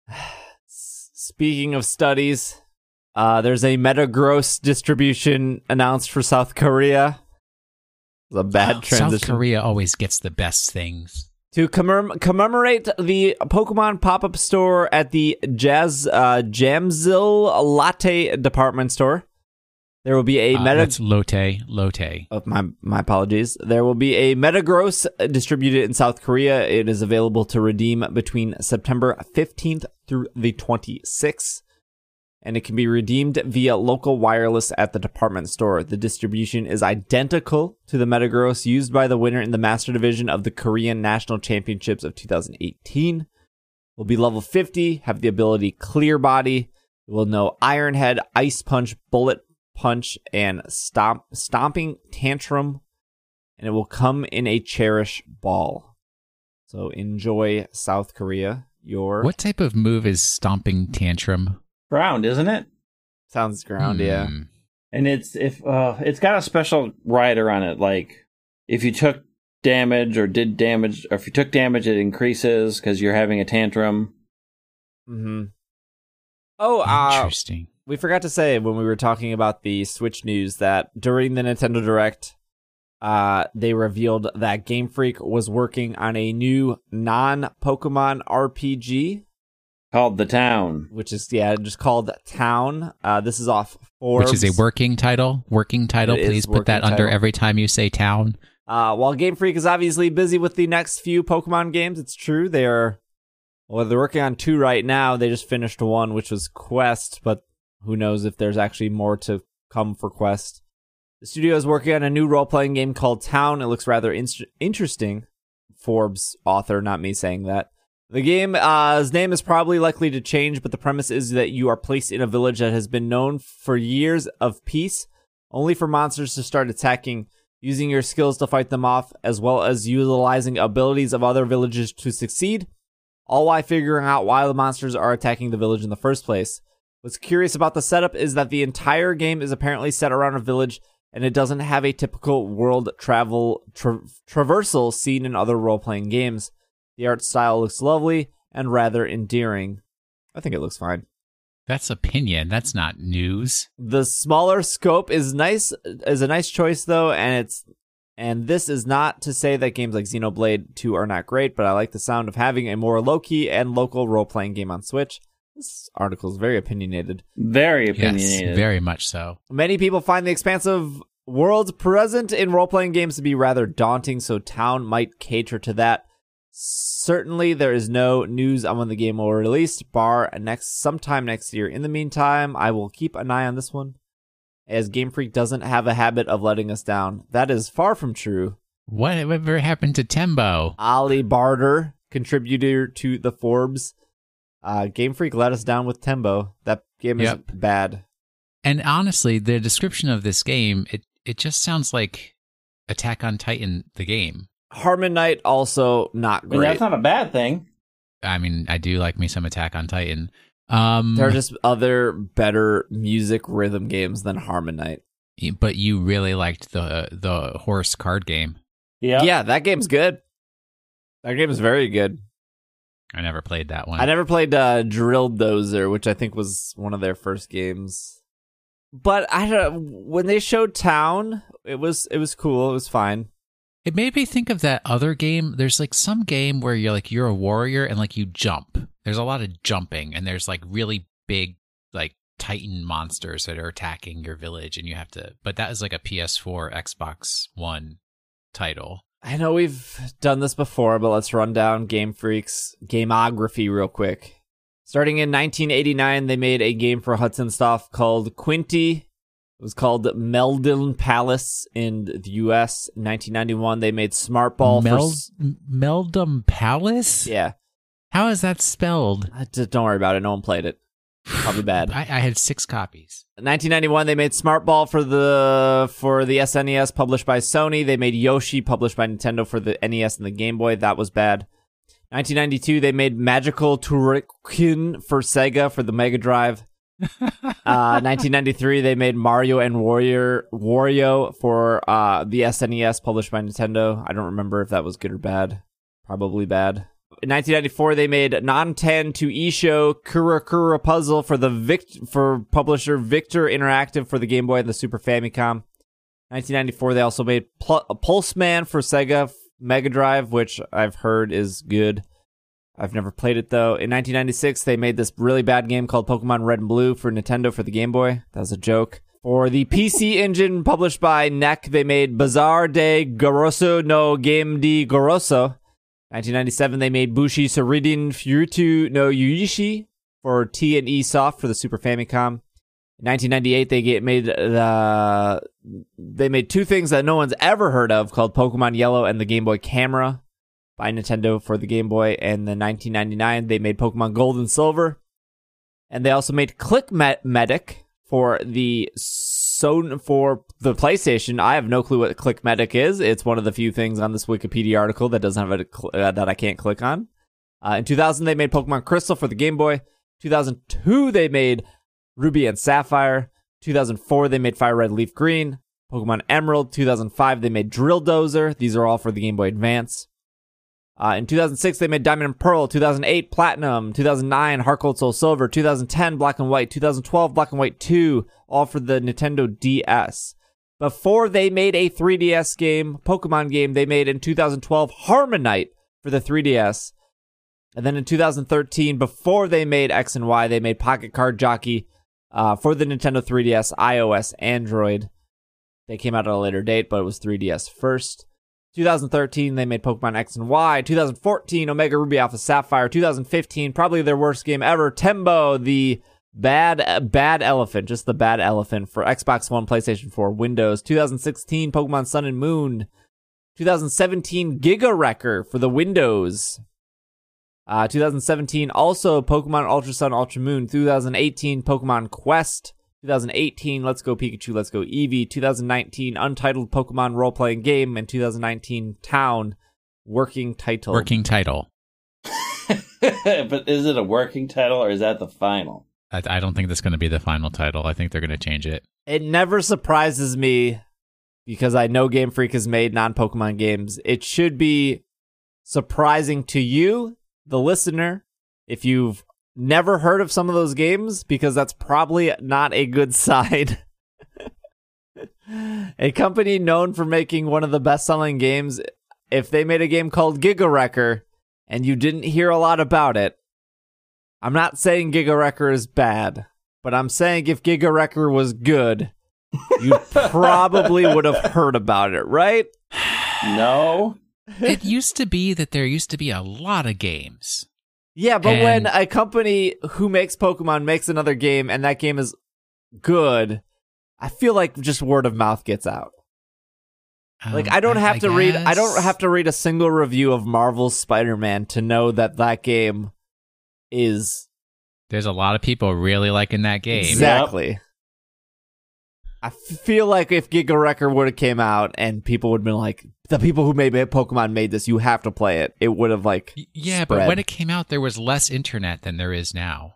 Speaking of studies, uh, there's a Metagross distribution announced for South Korea. was a bad transition. South Korea always gets the best things. To commem- commemorate the Pokemon pop up store at the Jazz uh, Jamsil Latte department store, there will be a Uh, Meta. that's Lotte. Lotte. Oh, my my apologies. There will be a Metagross distributed in South Korea. It is available to redeem between September 15th through the 26th, and it can be redeemed via local wireless at the department store. The distribution is identical to the Metagross used by the winner in the Master Division of the Korean National Championships of 2018. Will be level 50, have the ability Clear Body. Will know Iron Head, Ice Punch, Bullet Punch, and Stomp Stomping Tantrum, and it will come in a Cherish Ball. So enjoy South Korea. Your What type of move is stomping tantrum? Ground, isn't it? sounds ground, yeah. Hmm. And it's if uh, it's got a special rider on it. Like if you took damage or did damage, or if you took damage, it increases because you're having a tantrum. Mm-hmm. Oh, uh, Interesting. we forgot to say when we were talking about the Switch news that during the Nintendo Direct, uh, they revealed that Game Freak was working on a new non-Pokemon RPG, Called the town. which is yeah, just called Town. Uh, this is off Forbes. Which is a working title. Working title. It is Please put that working under every time you say town. Uh, while Game Freak is obviously busy with the next few Pokemon games, it's true they are. Well, they're working on two right now. They just finished one, which was Quest, but who knows if there's actually more to come for Quest. The studio is working on a new role-playing game called Town. It looks rather in- interesting. Forbes author, not me saying that. The game's uh, name is probably likely to change, but the premise is that you are placed in a village that has been known for years of peace, only for monsters to start attacking using your skills to fight them off, as well as utilizing abilities of other villages to succeed, all while figuring out why the monsters are attacking the village in the first place. What's curious about the setup is that the entire game is apparently set around a village, and it doesn't have a typical world travel tra- traversal seen in other role playing games. The art style looks lovely and rather endearing. I think it looks fine. That's opinion. That's not news. The smaller scope is nice is a nice choice though, and it's and this is not to say that games like Xenoblade 2 are not great, but I like the sound of having a more low key and local role playing game on Switch. This article is very opinionated. Very opinionated. Yes, very much so. Many people find the expansive worlds present in role playing games to be rather daunting, so Town might cater to that. Certainly, there is no news on when the game will release, bar next sometime next year. In the meantime, I will keep an eye on this one, as Game Freak doesn't have a habit of letting us down. That is far from true. Whatever happened to Tembo? Ollie Barder, contributor to the Forbes, uh, Game Freak let us down with Tembo. That game is Yep. bad. And honestly, the description of this game, it it just sounds like Attack on Titan, the game. HarmoKnight also not I mean, great. that's not a bad thing. I mean, I do like me some Attack on Titan. Um, There are just other better music rhythm games than HarmoKnight. but you really liked the the horse card game. Yeah. Yeah, that game's good. That game is very good. I never played that one. I never played uh, Drill Dozer, which I think was one of their first games. But I don't. When they showed Town, it was it was cool. It was fine. It made me think of that other game. There's like some game where you're like you're a warrior and like you jump. There's a lot of jumping and there's like really big like titan monsters that are attacking your village and you have to but that is like a PS4 Xbox 1 title. I know we've done this before, but let's run down Game Freak's gamography real quick. Starting in 1989, they made a game for Hudson Soft called Quinty. It was called Meldon Palace in the U.S. In 1991, they made Smart Ball Mel- for. Meldum Palace? Yeah, How is that spelled? Don't worry about it. No one played it. Probably bad. I, I had 6 copies. 1991, they made Smart Ball for the for the SNES, published by Sony. They made Yoshi, published by Nintendo for the NES and the Game Boy. That was bad. 1992, they made Magical Turrican for Sega for the Mega Drive. Uh, 1993, they made Mario and Warrior Wario for uh, the SNES, published by Nintendo. I don't remember if that was good or bad. Probably bad. In 1994, they made Nantan to Isho Kura Kura Puzzle for the Vic- for publisher Victor Interactive for the Game Boy and the Super Famicom. 1994, they also made Pl- Pulseman for Sega Mega Drive, which I've heard is good. I've never played it though. In 1996, they made this really bad game called Pokemon Red and Blue for Nintendo for the Game Boy. That was a joke. For the PC engine published by NEC, they made Bazar de Goroso no Game de Goroso. 1997, they made Bushi Soridin Furutu no Yuishi for T and E Soft for the Super Famicom. In 1998, they get made the they made two things that no one's ever heard of called Pokemon Yellow and the Game Boy Camera by Nintendo for the Game Boy. And then 1999, they made Pokemon Gold and Silver, and they also made Click Medic for the so for the PlayStation. I have no clue what Click Medic is. It's one of the few things on this Wikipedia article that doesn't have a uh, that I can't click on. Uh, in 2000, they made Pokemon Crystal for the Game Boy. 2002, they made Ruby and Sapphire. 2004, they made Fire Red Leaf Green. Pokemon Emerald. 2005, they made Drill Dozer. These are all for the Game Boy Advance. Uh, in 2006, they made Diamond and Pearl. 2008, Platinum. 2009, Heart Gold Soul Silver. 2010, Black and White. 2012, Black and White 2, all for the Nintendo DS. Before they made a 3DS game, Pokemon game, they made in 2012 HarmoKnight for the 3DS. And then in 2013, before they made X and Y, they made Pocket Card Jockey uh, for the Nintendo 3DS, iOS, Android. They came out at a later date, but it was 3DS first. 2013, they made Pokemon X and Y. 2014, Omega Ruby Alpha Sapphire. 2015, probably their worst game ever, Tembo, the bad bad elephant, just the bad elephant for Xbox One, PlayStation 4, Windows. 2016, Pokemon Sun and Moon. 2017, Giga Wrecker for the Windows. Uh, 2017, also Pokemon Ultra Sun, Ultra Moon. 2018, Pokemon Quest. 2018, Let's Go Pikachu, Let's Go Eevee. 2019, Untitled Pokemon Role Playing Game. And 2019, Town, Working Title. Working title. but is it a working title or is that the final? I, I don't think that's going to be the final title. I think they're going to change it. It never surprises me because I know Game Freak has made non Pokemon games. It should be surprising to you, the listener, if you've never heard of some of those games, because that's probably not a good sign. a company known for making one of the best selling games, if they made a game called Giga Wrecker and you didn't hear a lot about it, I'm not saying Giga Wrecker is bad, but I'm saying if Giga Wrecker was good, you probably would have heard about it, right? No. it used to be that there used to be a lot of games. Yeah, but And- when a company who makes Pokemon makes another game and that game is good, I feel like just word of mouth gets out. Like Um, I don't have to read I don't have to read a single review of Marvel's Spider-Man to know that that game is There's a lot of people really liking that game. Exactly. I f- feel like if Giga Wrecker would have came out and people would have been like, the people who made Pokemon made this, you have to play it. It would have like, Y- Yeah, but when it came out, there was less internet than there is now.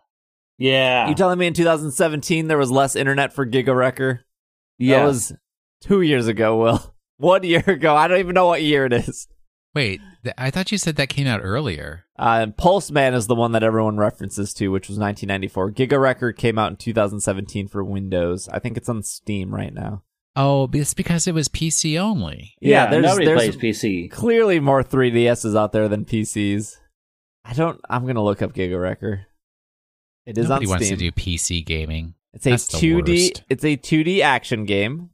Yeah. you telling me in 2017 there was less internet for Giga Wrecker? yeah. That was two years ago, Will. One year ago. I don't even know what year it is. Wait, th- I thought you said that came out earlier. Uh, and Pulseman is the one that everyone references to, which was 1994. Giga Wrecker came out in 2017 for Windows. I think it's on Steam right now. Oh, it's because it was PC only. Yeah, yeah, there's- nobody there's- plays PC. clearly more 3DSs out there than PCs. I don't. I'm gonna look up Giga Wrecker. It is Nobody on Steam. wants to do PC gaming. it's a That's 2D. It's a 2D action game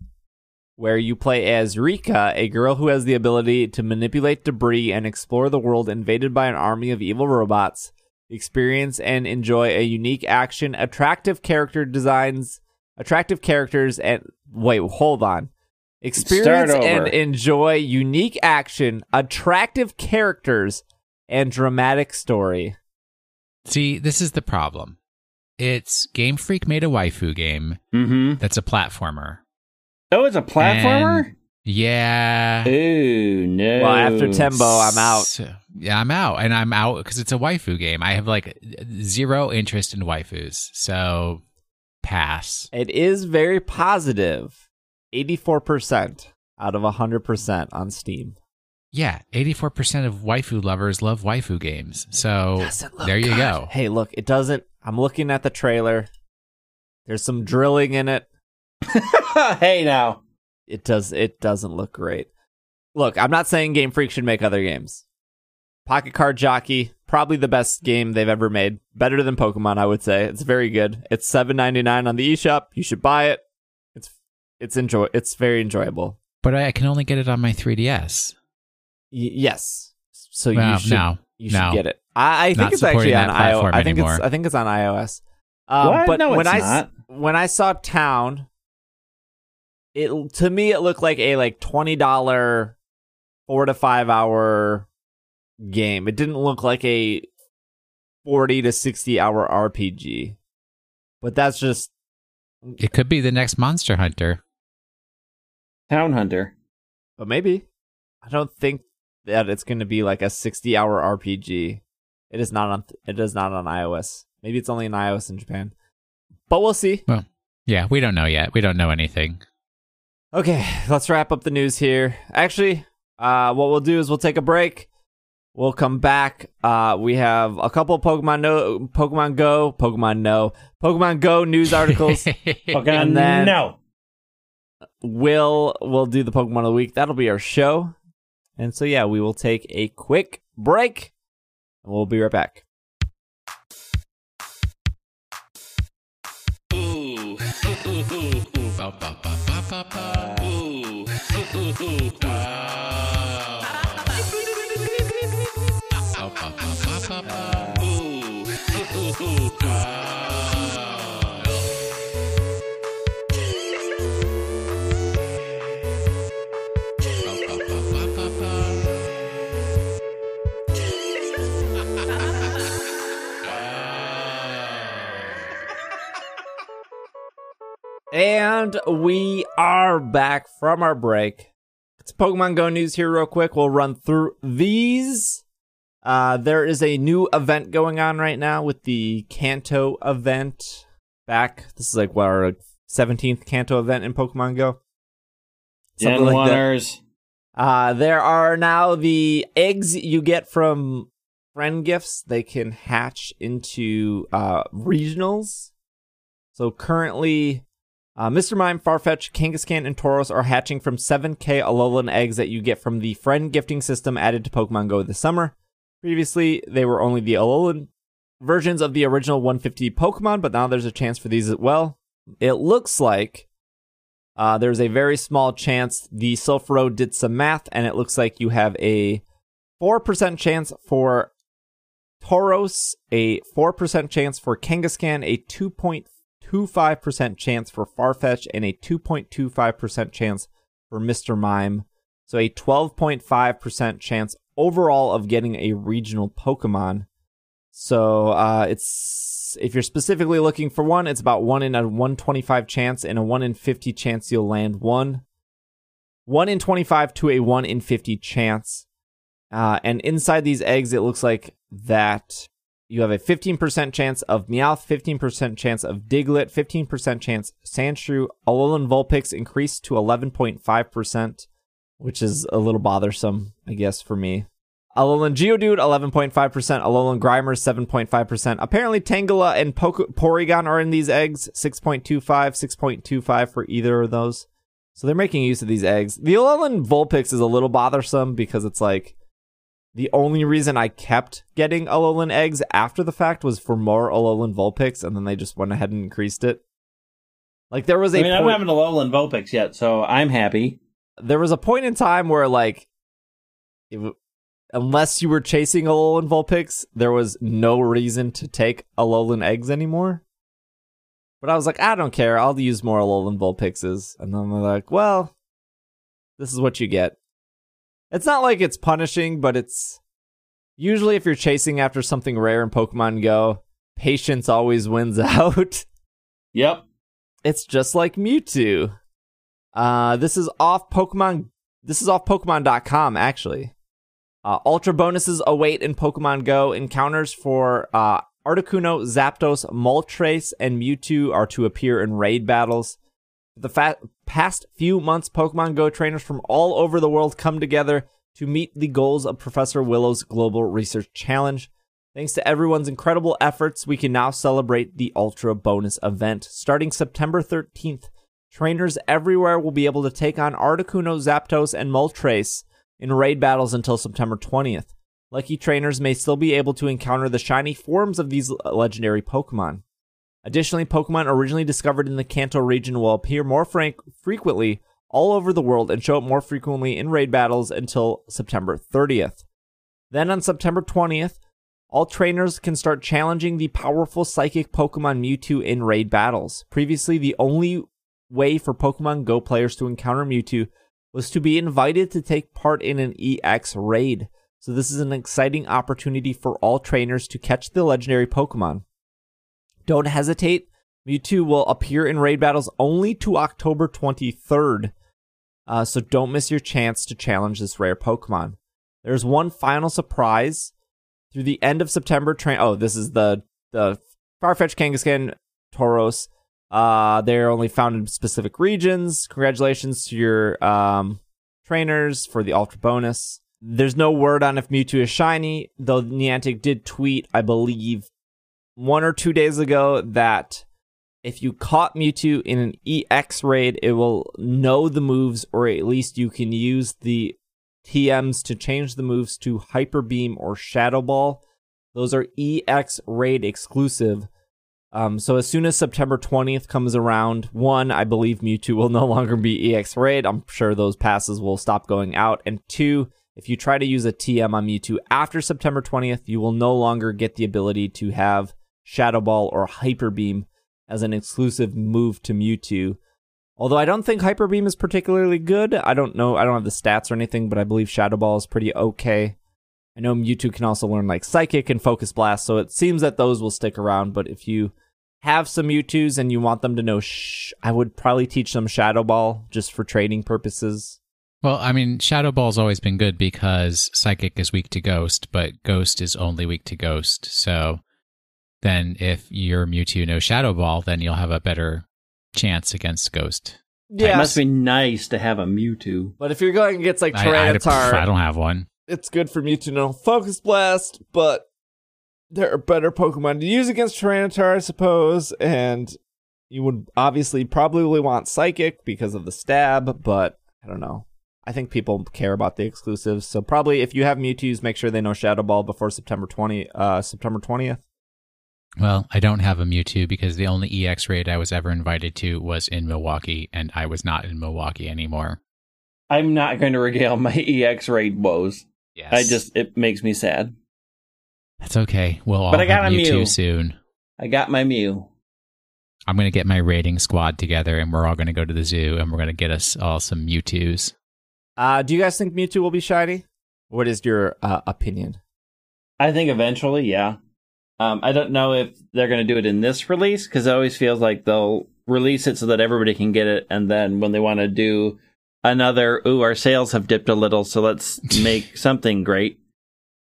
where you play as Reika, a girl who has the ability to manipulate debris and explore the world invaded by an army of evil robots. Experience and enjoy a unique action, attractive character designs, attractive characters, and wait, hold on. Experience and enjoy unique action, attractive characters, and dramatic story. See, this is the problem. It's Game Freak made a waifu game Mm-hmm. that's a platformer. Oh, it's a platformer? And- yeah. Ooh, no. Well, after Tembo, I'm out. So- yeah, I'm out, and I'm out because it's a waifu game. I have like zero interest in waifus, so pass. It is very positive. 84% out of 100% on Steam. Yeah, 84% of waifu lovers love waifu games. So there you good. go. Hey, look, it doesn't. I'm looking at the trailer. There's some drilling in it. hey, now. it does it doesn't look great. Look, I'm not saying Game Freak should make other games. Pocket Card Jockey, probably the best game they've ever made. Better than Pokemon, I would say. It's very good. It's $7.99 on the eShop. You should buy it. It's it's enjoy it's very enjoyable. But I can only get it on my 3DS. Y- yes. So Well, you should no, you should no. get it. I, I think Not it's actually on iOS. I think anymore. it's I think it's on iOS. Um, What? But No, when it's I s- not. when I saw Town, it to me it looked like a like twenty dollar four to five hour game. It didn't look like a forty to sixty hour RPG. But that's just It could be the next Monster Hunter. Town Hunter. but maybe. I don't think that it's going to be like a 60 hour RPG. It is not on it is not on iOS. Maybe it's only on iOS in Japan. But we'll see. Well, Yeah, we don't know yet. We don't know anything. Okay, let's wrap up the news here. Actually, uh, what we'll do is we'll take a break. We'll come back. Uh, we have a couple Pokemon No, Pokemon Go, Pokemon No, Pokemon Go news articles. Pokemon, And then- no. Will we'll do the Pokemon of the week. That'll be our show. And so yeah, we will take a quick break. And we'll be right back. Ooh. And we are back from our break. It's Pokemon Go news here, real quick. We'll run through these. Uh, there is a new event going on right now with the Kanto event. Back, this is like what our seventeenth Kanto event in Pokemon Go. Gen like that. Uh, there are now the eggs you get from friend gifts. They can hatch into uh, regionals. So currently, uh, Mr. Mime, Farfetch, Kangaskhan, and Tauros are hatching from 7k Alolan eggs that you get from the friend gifting system added to Pokemon Go this summer. Previously, they were only the Alolan versions of the original 150 Pokemon, but now there's a chance for these as well. It looks like uh, there's a very small chance the Sulfuro did some math, and it looks like you have a 4% chance for Tauros, a 4% chance for Kangaskhan, a 2.25% chance for Farfetch, and a 2.25% chance for Mr. Mime. So a 12.5% chance overall of getting a regional Pokemon. So uh, it's if you're specifically looking for one, it's about one in a 125 chance and a one in 50 chance you'll land one. One in 25 to a one in 50 chance. Uh, and inside these eggs, it looks like that you have a 15% chance of Meowth, 15% chance of Diglett, 15% chance Sandshrew, Alolan Vulpix increased to 11.5%, which is a little bothersome, I guess, for me. Alolan Geodude, 11.5%. Alolan Grimer, 7.5%. Apparently, Tangela and Porygon are in these eggs, 6.25, 6.25 for either of those. So they're making use of these eggs. The Alolan Vulpix is a little bothersome because it's like the only reason I kept getting Alolan eggs after the fact was for more Alolan Vulpix, and then they just went ahead and increased it. Like there was a I mean, I point- an Alolan Vulpix yet, so I'm happy. there was a point in time where like it, unless you were chasing Alolan Vulpix, there was no reason to take Alolan eggs anymore. But I was like, I don't care. I'll use more Alolan Vulpixes. And then they're like, well, this is what you get. It's not like it's punishing, but it's usually if you're chasing after something rare in Pokemon Go, patience always wins out. Yep. It's just like Mewtwo. Uh, this is off Pokemon. This is off Pokemon.com actually. Uh, ultra bonuses await in Pokemon Go. Encounters for uh, Articuno, Zapdos, Moltres, and Mewtwo are to appear in raid battles. The fa- past few months, Pokemon Go trainers from all over the world come together to meet the goals of Professor Willow's Global Research Challenge. Thanks to everyone's incredible efforts, we can now celebrate the Ultra Bonus event. Starting September 13th, trainers everywhere will be able to take on Articuno, Zapdos, and Moltres in raid battles until September 20th. Lucky trainers may still be able to encounter the shiny forms of these legendary Pokemon. Additionally, Pokemon originally discovered in the Kanto region will appear more frank- frequently all over the world and show up more frequently in raid battles until September 30th. Then on September 20th, all trainers can start challenging the powerful psychic Pokemon Mewtwo in raid battles. Previously, the only way for Pokemon Go players to encounter Mewtwo was to be invited to take part in an EX raid. So this is an exciting opportunity for all trainers to catch the legendary Pokemon. Don't hesitate. Mewtwo will appear in raid battles only to October 23rd. Uh, so don't miss your chance to challenge this rare Pokemon. There's one final surprise through the end of September. Train. Oh, this is the the Farfetch Kangaskhan Tauros. Uh, they're only found in specific regions. Congratulations to your um, trainers for the Ultra bonus. There's no word on if Mewtwo is shiny, though Niantic did tweet, I believe, one or two days ago that if you caught Mewtwo in an EX raid, it will know the moves, or at least you can use the TMs to change the moves to Hyper Beam or Shadow Ball. Those are EX raid exclusive. Um, so as soon as September 20th comes around, one, I believe Mewtwo will no longer be EX raid. I'm sure those passes will stop going out. And two, if you try to use a TM on Mewtwo after September 20th, you will no longer get the ability to have Shadow Ball or Hyper Beam as an exclusive move to Mewtwo. Although I don't think Hyper Beam is particularly good. I don't know. I don't have the stats or anything, but I believe Shadow Ball is pretty okay. I know Mewtwo can also learn like Psychic and Focus Blast, so it seems that those will stick around. But if you have some Mewtwo's and you want them to know shh, I would probably teach them Shadow Ball just for trading purposes. Well, I mean, Shadow Ball's always been good because Psychic is weak to Ghost, but Ghost is only weak to Ghost. So then if your Mewtwo knows Shadow Ball, then you'll have a better chance against Ghost. Yeah, It must be nice to have a Mewtwo. But if you're going against like I, I, I don't have one. it's good for Mewtwo to know Focus Blast, but there are better Pokemon to use against Tyranitar, I suppose, and you would obviously probably want Psychic because of the stab, but I don't know. I think people care about the exclusives, so probably if you have Mewtwo's, make sure they know Shadow Ball before September twenty, uh, September twentieth. Well, I don't have a Mewtwo because the only EX raid I was ever invited to was in Milwaukee, and I was not in Milwaukee anymore. I'm not going to regale my EX raid woes. Yes. I just it makes me sad. That's okay. We'll all But I got have a Mewtwo Mew. soon. I got my Mew. I'm going to get my raiding squad together, and we're all going to go to the zoo, and we're going to get us all some Mewtwo's. Uh, do you guys think Mewtwo will be shiny? What is your uh, opinion? I think eventually, yeah. Um, I don't know if they're going to do it in this release because it always feels like they'll release it so that everybody can get it, and then when they want to do another, ooh, our sales have dipped a little, so let's make something great,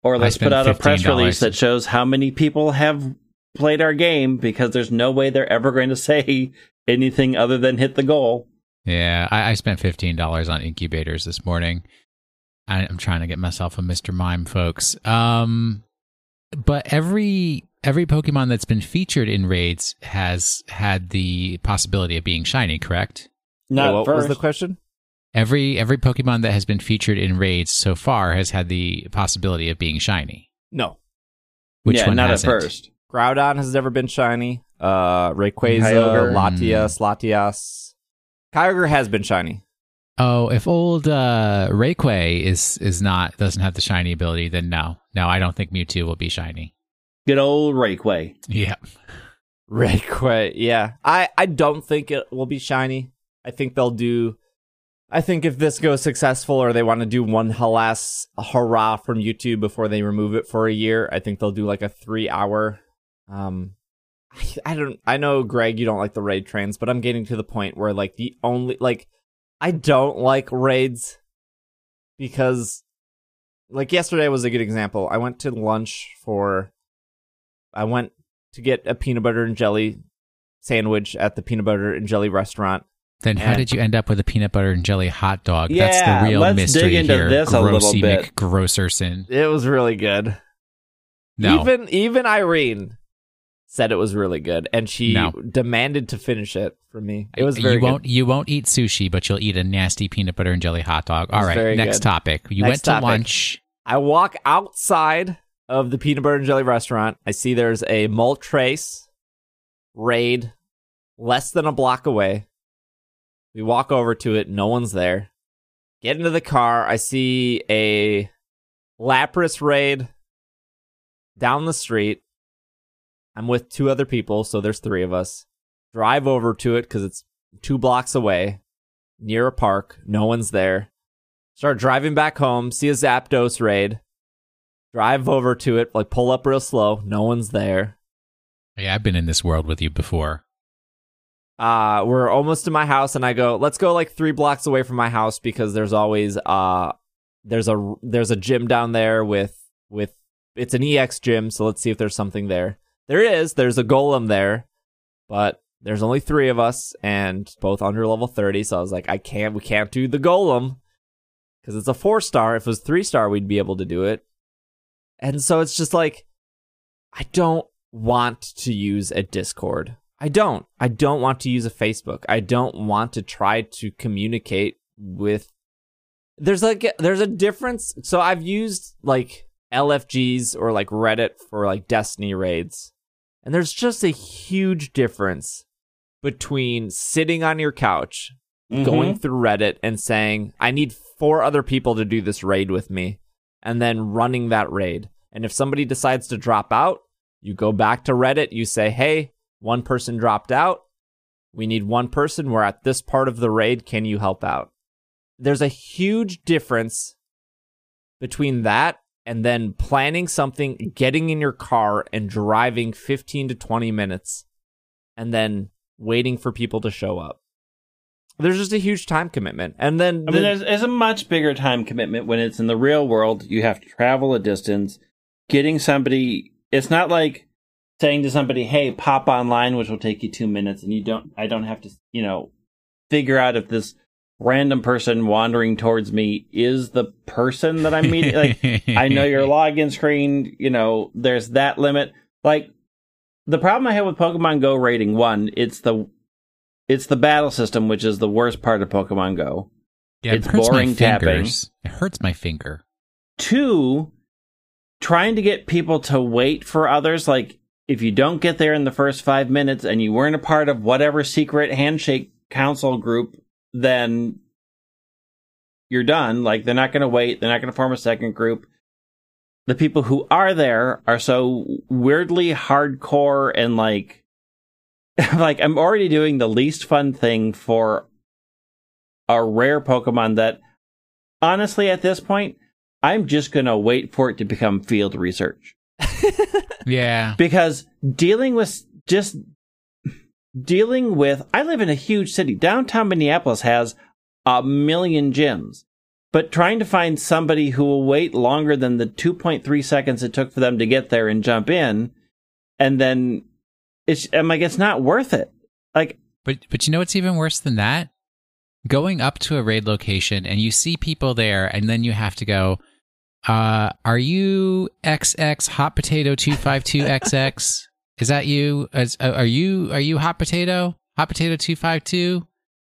or let's put out a press release that shows how many people have played our game because there's no way they're ever going to say anything other than hit the goal. Yeah, I, I spent fifteen dollars on incubators this morning. I, I'm trying to get myself a Mr. Mime, folks. Um, but every every Pokemon that's been featured in raids has had the possibility of being shiny. Correct? No, what first. was the question? Every every Pokemon that has been featured in raids so far has had the possibility of being shiny. No. Which yeah, one not hasn't? at first. Groudon has never been shiny. Uh, Rayquaza, Kyogre. Latias, Latias. Kyogre has been shiny. Oh, if old uh, Rayquay is is not doesn't have the shiny ability, then no, no, I don't think Mewtwo will be shiny. Good old Rayquay. Yeah, Rayquaza, yeah. I, I don't think it will be shiny. I think they'll do. I think if this goes successful or they want to do one last hurrah from Mewtwo before they remove it for a year, I think they'll do like a three hour. Um, I, I don't. I know Greg, you don't like the raid trains, but I'm getting to the point where like the only like I don't like raids because like yesterday was a good example. I went to lunch for I went to get a peanut butter and jelly sandwich at the peanut butter and jelly restaurant. Then how did you end up with a peanut butter and jelly hot dog? That's the real let's mystery dig into here. this a little bit. It was really good. No, Even even Irene said it was really good, and she No. demanded to finish it from me. It was very you won't you won't eat sushi, but you'll eat a nasty peanut butter and jelly hot dog. All right, next good. topic. You Next went to topic. lunch. I walk outside of the peanut butter and jelly restaurant. I see there's a Moltres raid less than a block away. We walk over to it. No one's there. Get into the car. I see a Lapras raid down the street. I'm with two other people, so there's three of us. Drive over to it because it's two blocks away near a park. No one's there. Start driving back home, see a Zapdos raid. Drive over to it, like pull up real slow. No one's there. Hey, I've been in this world with you before. Uh, we're almost to my house, and I go, let's go like three blocks away from my house because there's always uh, there's a there's a gym down there with with it's an EX gym, so let's see if there's something there. There is. There's a golem there, but there's only three of us and both under level thirty. So I was like, I can't. We can't do the golem because it's a four star. If it was three star, we'd be able to do it. And so it's just like, I don't want to use a Discord. I don't. I don't want to use a Facebook. I don't want to try to communicate with. There's like there's a difference. So I've used like LFGs or like Reddit for like Destiny raids, and there's just a huge difference between sitting on your couch Mm-hmm. going through Reddit and saying, I need four other people to do this raid with me, and then running that raid. And if somebody decides to drop out, you go back to Reddit, you say, hey, one person dropped out. We need one person. We're at this part of the raid. Can you help out? There's a huge difference between that and then planning something, getting in your car and driving 15 to 20 minutes, and then waiting for people to show up. There's just a huge time commitment. And then I the- mean, there's, there's a much bigger time commitment when it's in the real world. You have to travel a distance. Getting somebody, it's not like saying to somebody, "Hey, pop online," which will take you two minutes, and you don't. I don't have to, you know, figure out if this random person wandering towards me is the person that I'm meeting. like, I know your login screen. You know, there's that limit. Like, the problem I have with Pokemon Go rating one, it's the it's the battle system, which is the worst part of Pokemon Go. Yeah, it It's hurts boring my tapping. fingers. It hurts my finger. Two, trying to get people to wait for others. Like, if you don't get there in the first five minutes and you weren't a part of whatever secret handshake council group, then you're done. Like, they're not going to wait. They're not going to form a second group. The people who are there are so weirdly hardcore and like, like I'm already doing the least fun thing for a rare Pokemon that honestly at this point I'm just going to wait for it to become field research Yeah. because dealing with just dealing with I live in a huge city. Downtown Minneapolis has a million gyms. But trying to find somebody who will wait longer than the 2.3 seconds it took for them to get there and jump in and then it's I'm like it's not worth it. Like But but you know what's even worse than that? Going up to a raid location and you see people there and then you have to go, uh, are you XX hot potato 252XX? Is that you? Is, uh, are you are you hot potato? Hot potato 252?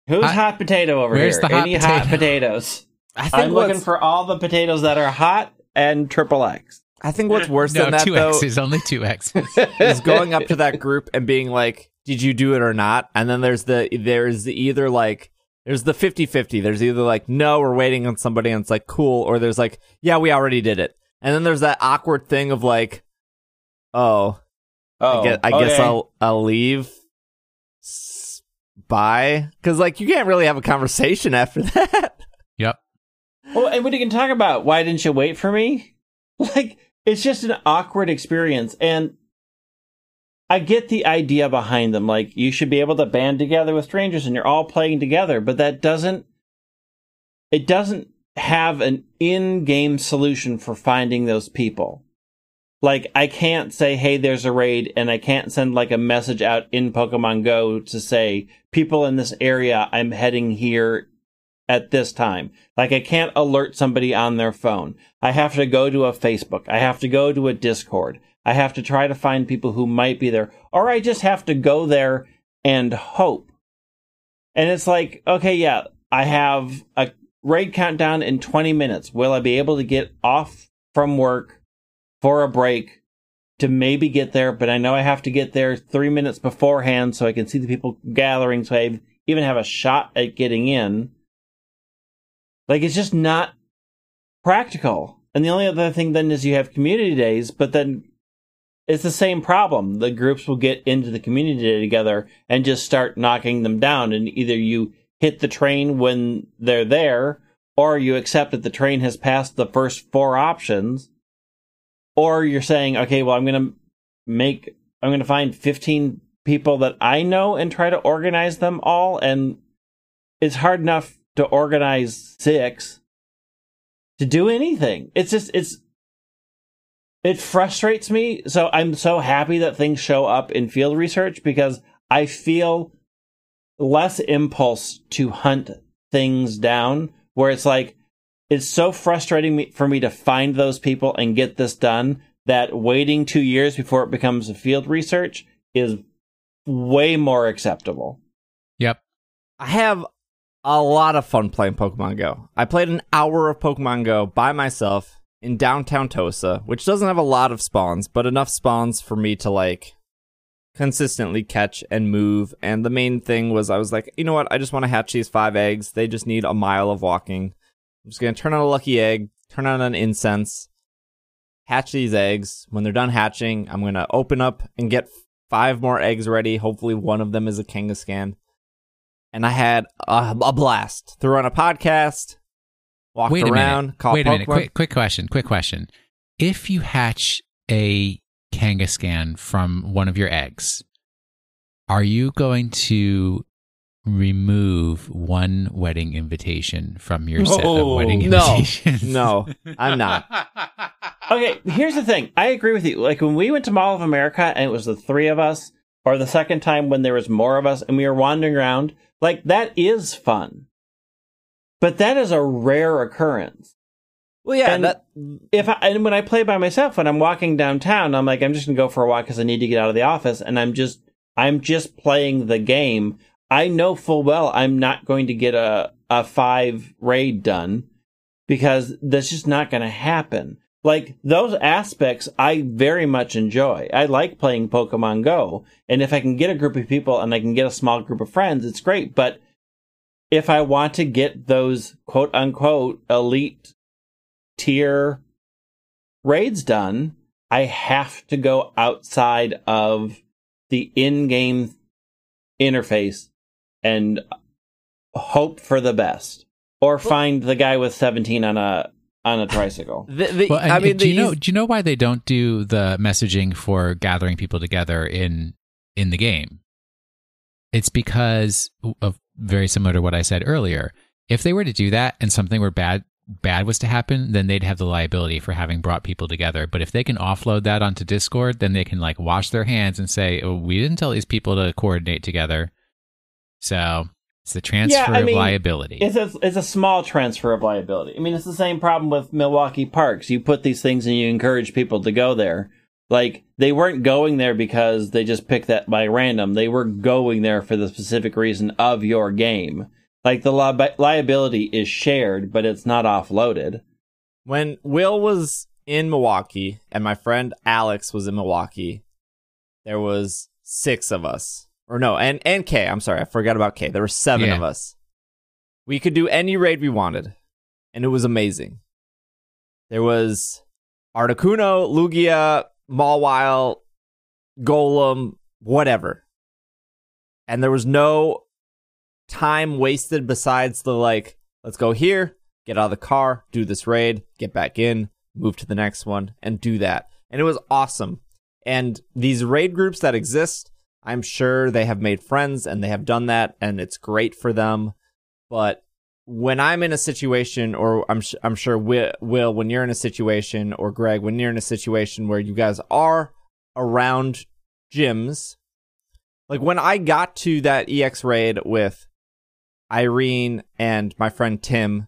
who's I- hot potato over Where's here? the hot Any hot potatoes? I think I'm looking for all the potatoes that are hot and triple X. I think what's worse no, than that two though X's, only two X's. is going up to that group and being like, "Did you do it or not?" And then there's the there's either like there's the 50-50. There's either like, "No, we're waiting on somebody," and it's like, "Cool," or there's like, "Yeah, we already did it." And then there's that awkward thing of like, "Oh, Oh, I guess, I oh, guess okay. I'll I'll leave." S- Bye, because like you can't really have a conversation after that. yep. Well, and what you can talk about? Why didn't you wait for me? Like, it's just an awkward experience. And I get the idea behind them. Like, you should be able to band together with strangers and you're all playing together, but that doesn't, it doesn't have an in game solution for finding those people. Like, I can't say, hey, there's a raid, and I can't send like a message out in Pokemon Go to say, people in this area, I'm heading here at this time. Like I can't alert somebody on their phone. I have to go to a Facebook. I have to go to a Discord. I have to try to find people who might be there, or I just have to go there and hope. And it's like, okay, yeah, I have a raid countdown in 20 minutes. Will I be able to get off from work for a break to maybe get there? But I know I have to get there three minutes beforehand so I can see the people gathering, so I even have a shot at getting in. Like, it's just not practical. And the only other thing then is you have community days, but then it's the same problem. The groups will get into the community day together and just start knocking them down. And either you hit the train when they're there, or you accept that the train has passed the first four options, or you're saying, okay, well, I'm going to make, I'm going to find 15 people that I know and try to organize them all. And it's hard enough to organize six to do anything. It's just, it's, it frustrates me. So I'm so happy that things show up in field research because I feel less impulse to hunt things down where it's like it's so frustrating for me to find those people and get this done that waiting 2 years before it becomes a field research is way more acceptable. Yep. I have a lot of fun playing Pokemon Go. I played an hour of Pokemon Go by myself in downtown Tosa, which doesn't have a lot of spawns, but enough spawns for me to like consistently catch and move. And the main thing was I was like, you know what? I just want to hatch these five eggs. They just need a mile of walking. I'm just going to turn on a lucky egg, turn on an incense, hatch these eggs. When they're done hatching, I'm going to open up and get five more eggs ready. Hopefully, one of them is a Kangaskhan. And I had a, a blast. Threw on a podcast, walked around. Wait a around, minute. caught Wait a minute. Quick, quick question. Quick question. If you hatch a Kangaskhan from one of your eggs, are you going to remove one wedding invitation from your set of No. wedding No, invitations? no, I'm not. Okay, here's the thing. I agree with you. Like when we went to Mall of America and it was the three of us, or the second time when there was more of us and we were wandering around, like that is fun. But that is a rare occurrence. Well, yeah, And- that If I, and when I play by myself, when I'm walking downtown, I'm like, I'm just gonna go for a walk because I need to get out of the office, and I'm just, I'm just playing the game. I know full well I'm not going to get a a five raid done because that's just not going to happen. Like those aspects, I very much enjoy. I like playing Pokemon Go, and if I can get a group of people and I can get a small group of friends, it's great. But if I want to get those quote unquote elite tier raids done, I have to go outside of the in-game interface and hope for the best, or find the guy with seventeen on a on a tricycle. the, the, Well, and, I mean, do the you know? Do you know why they don't do the messaging for gathering people together in in the game? It's because of very similar to what I said earlier. If they were to do that and something were bad bad was to happen, then they'd have the liability for having brought people together. But if they can offload that onto Discord, then they can like wash their hands and say, "Oh, we didn't tell these people to coordinate together." So it's the transfer I of liability. It's a it's a small transfer of liability. I mean, it's the same problem with Milwaukee parks. You put these things and you encourage people to go there. Like they weren't going there because they just picked that by random. They were going there for the specific reason of your game. Like the li- liability is shared, but it's not offloaded. when Will was in Milwaukee and my friend Alex was in Milwaukee, there was six of us. Or no, and and K. I'm sorry, I forgot about K. There were seven Yeah. of us. We could do any raid we wanted, and it was amazing. There was Articuno, Lugia, Mawile, Golem, whatever. And there was no time wasted besides the like, let's go here, get out of the car, do this raid, get back in, move to the next one, and do that. And it was awesome. And these raid groups that exist, I'm sure they have made friends and they have done that, and it's great for them. But when I'm in a situation, or I'm sh- I'm sure Will, Will, when you're in a situation, or Greg, when you're in a situation where you guys are around gyms, like when I got to that EX raid with Irene and my friend Tim,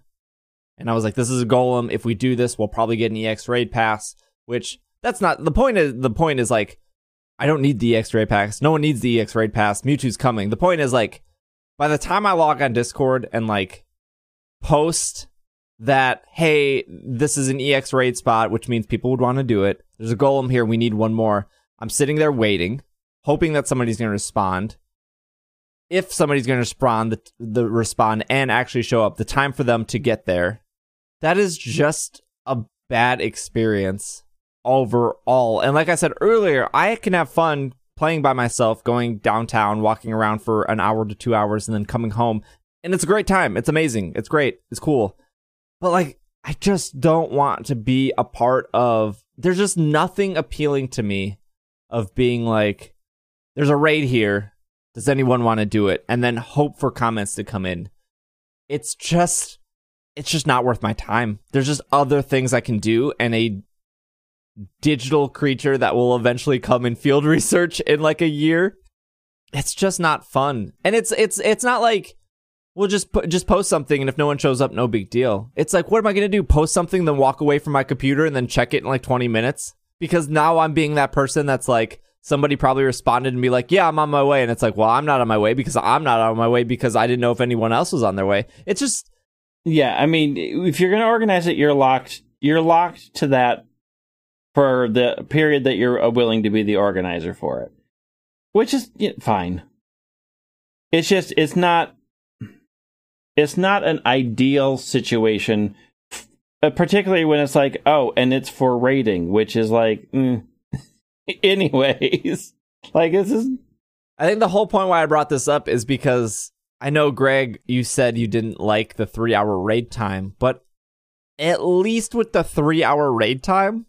and I was like, this is a golem. If we do this, we'll probably get an EX raid pass, which that's not the point. Is the point is like I don't need the EX raid pass. No one needs the EX raid pass. Mewtwo's coming. The point is like by the time I log on Discord and like post that hey, this is an EX raid spot, which means people would want to do it. There's a golem here. We need one more. I'm sitting there waiting, hoping that somebody's going to respond. If somebody's going to respond, the, the respond and actually show up, the time for them to get there, that is just a bad experience overall. And like I said earlier, I can have fun playing by myself, going downtown, walking around for an hour to two hours, and then coming home. And it's a great time. It's amazing. It's great. It's cool. But like, I just don't want to be a part of. There's just nothing appealing to me of being like, there's a raid here. Does anyone want to do it? And then hope for comments to come in. It's just, it's just not worth my time. There's just other things I can do, and a digital creature that will eventually come in field research in like a year. It's just not fun. And it's it's it's not like we'll just put, just post something and if no one shows up no big deal. It's like what am I going to do? Post something then walk away from my computer and then check it in like 20 minutes? Because now I'm being that person that's like somebody probably responded and be like, "Yeah, I'm on my way." And it's like, "Well, I'm not on my way because I'm not on my way because I didn't know if anyone else was on their way." It's just Yeah, I mean, if you're going to organize it, you're locked. You're locked to that for the period that you're uh, willing to be the organizer for it, which is you know, fine. It's just it's not it's not an ideal situation, uh, particularly when it's like oh, and it's for rating, which is like, mm. anyways, like this is I think the whole point why I brought this up is because I know Greg, you said you didn't like the three hour raid time, but at least with the three hour raid time,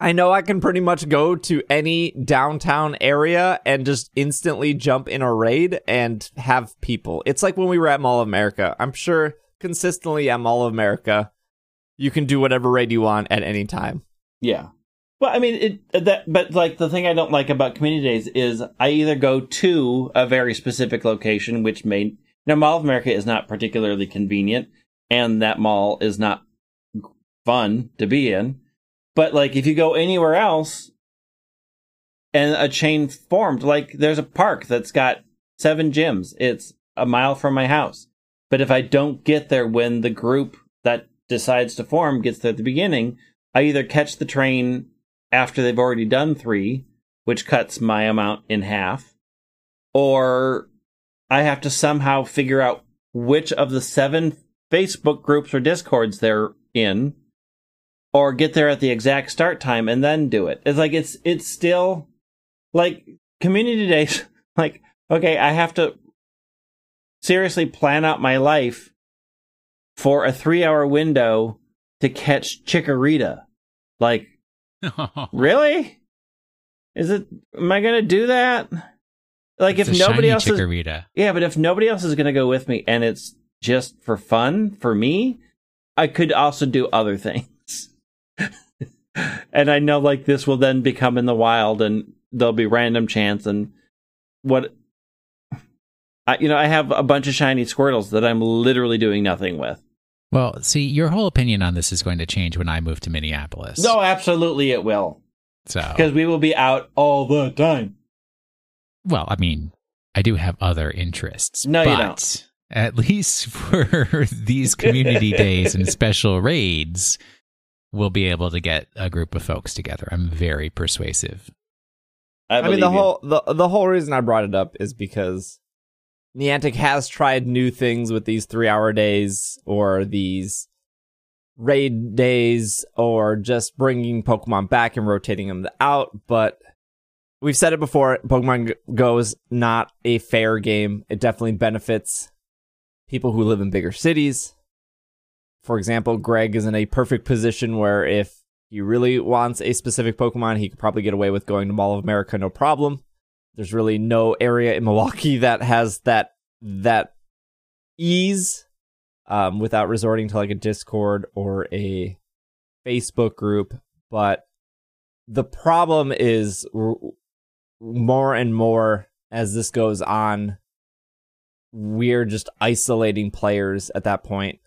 I know I can pretty much go to any downtown area and just instantly jump in a raid and have people. It's like when we were at Mall of America. I'm sure consistently at Mall of America, you can do whatever raid you want at any time. Yeah. Well, I mean, it that, but like the thing I don't like about community days is I either go to a very specific location, which may, now Mall of America is not particularly convenient, and that mall is not fun to be in. But like, if you go anywhere else, and a chain formed, like there's a park that's got seven gyms. It's a mile from my house. But if I don't get there when the group that decides to form gets there at the beginning, I either catch the train after they've already done three, which cuts my amount in half, or I have to somehow figure out which of the seven Facebook groups or discords they're in, or get there at the exact start time and then do it. It's like it's it's still like community days. Like okay, I have to seriously plan out my life for a three hour window to catch Chikorita. Like Really? Is it? Am I gonna do that? Like It's if nobody else is, yeah, but if nobody else is gonna go with me and it's just for fun for me, I could also do other things. and I know like this will then become in the wild, and there'll be random chance and what. I, you know, I have a bunch of shiny Squirtles that I'm literally doing nothing with. Well, see, your whole opinion on this is going to change when I move to Minneapolis. No, absolutely it will, So, because we will be out all the time. well, I mean, I do have other interests. No, you but don't. At least for these community days and special raids, we'll be able to get a group of folks together. I'm very persuasive. I, mean, the you. whole the the whole reason I brought it up is because Niantic has tried new things with these three hour days or these raid days or just bringing Pokemon back and rotating them out. But we've said it before Pokemon Go is not a fair game. It definitely benefits people who live in bigger cities. For example, Greg is in a perfect position where if he really wants a specific Pokemon, he could probably get away with going to Mall of America no problem. There's really no area in Milwaukee that has that that ease um, without resorting to like a Discord or a Facebook group. But the problem is r- more and more as this goes on, we're just isolating players at that point.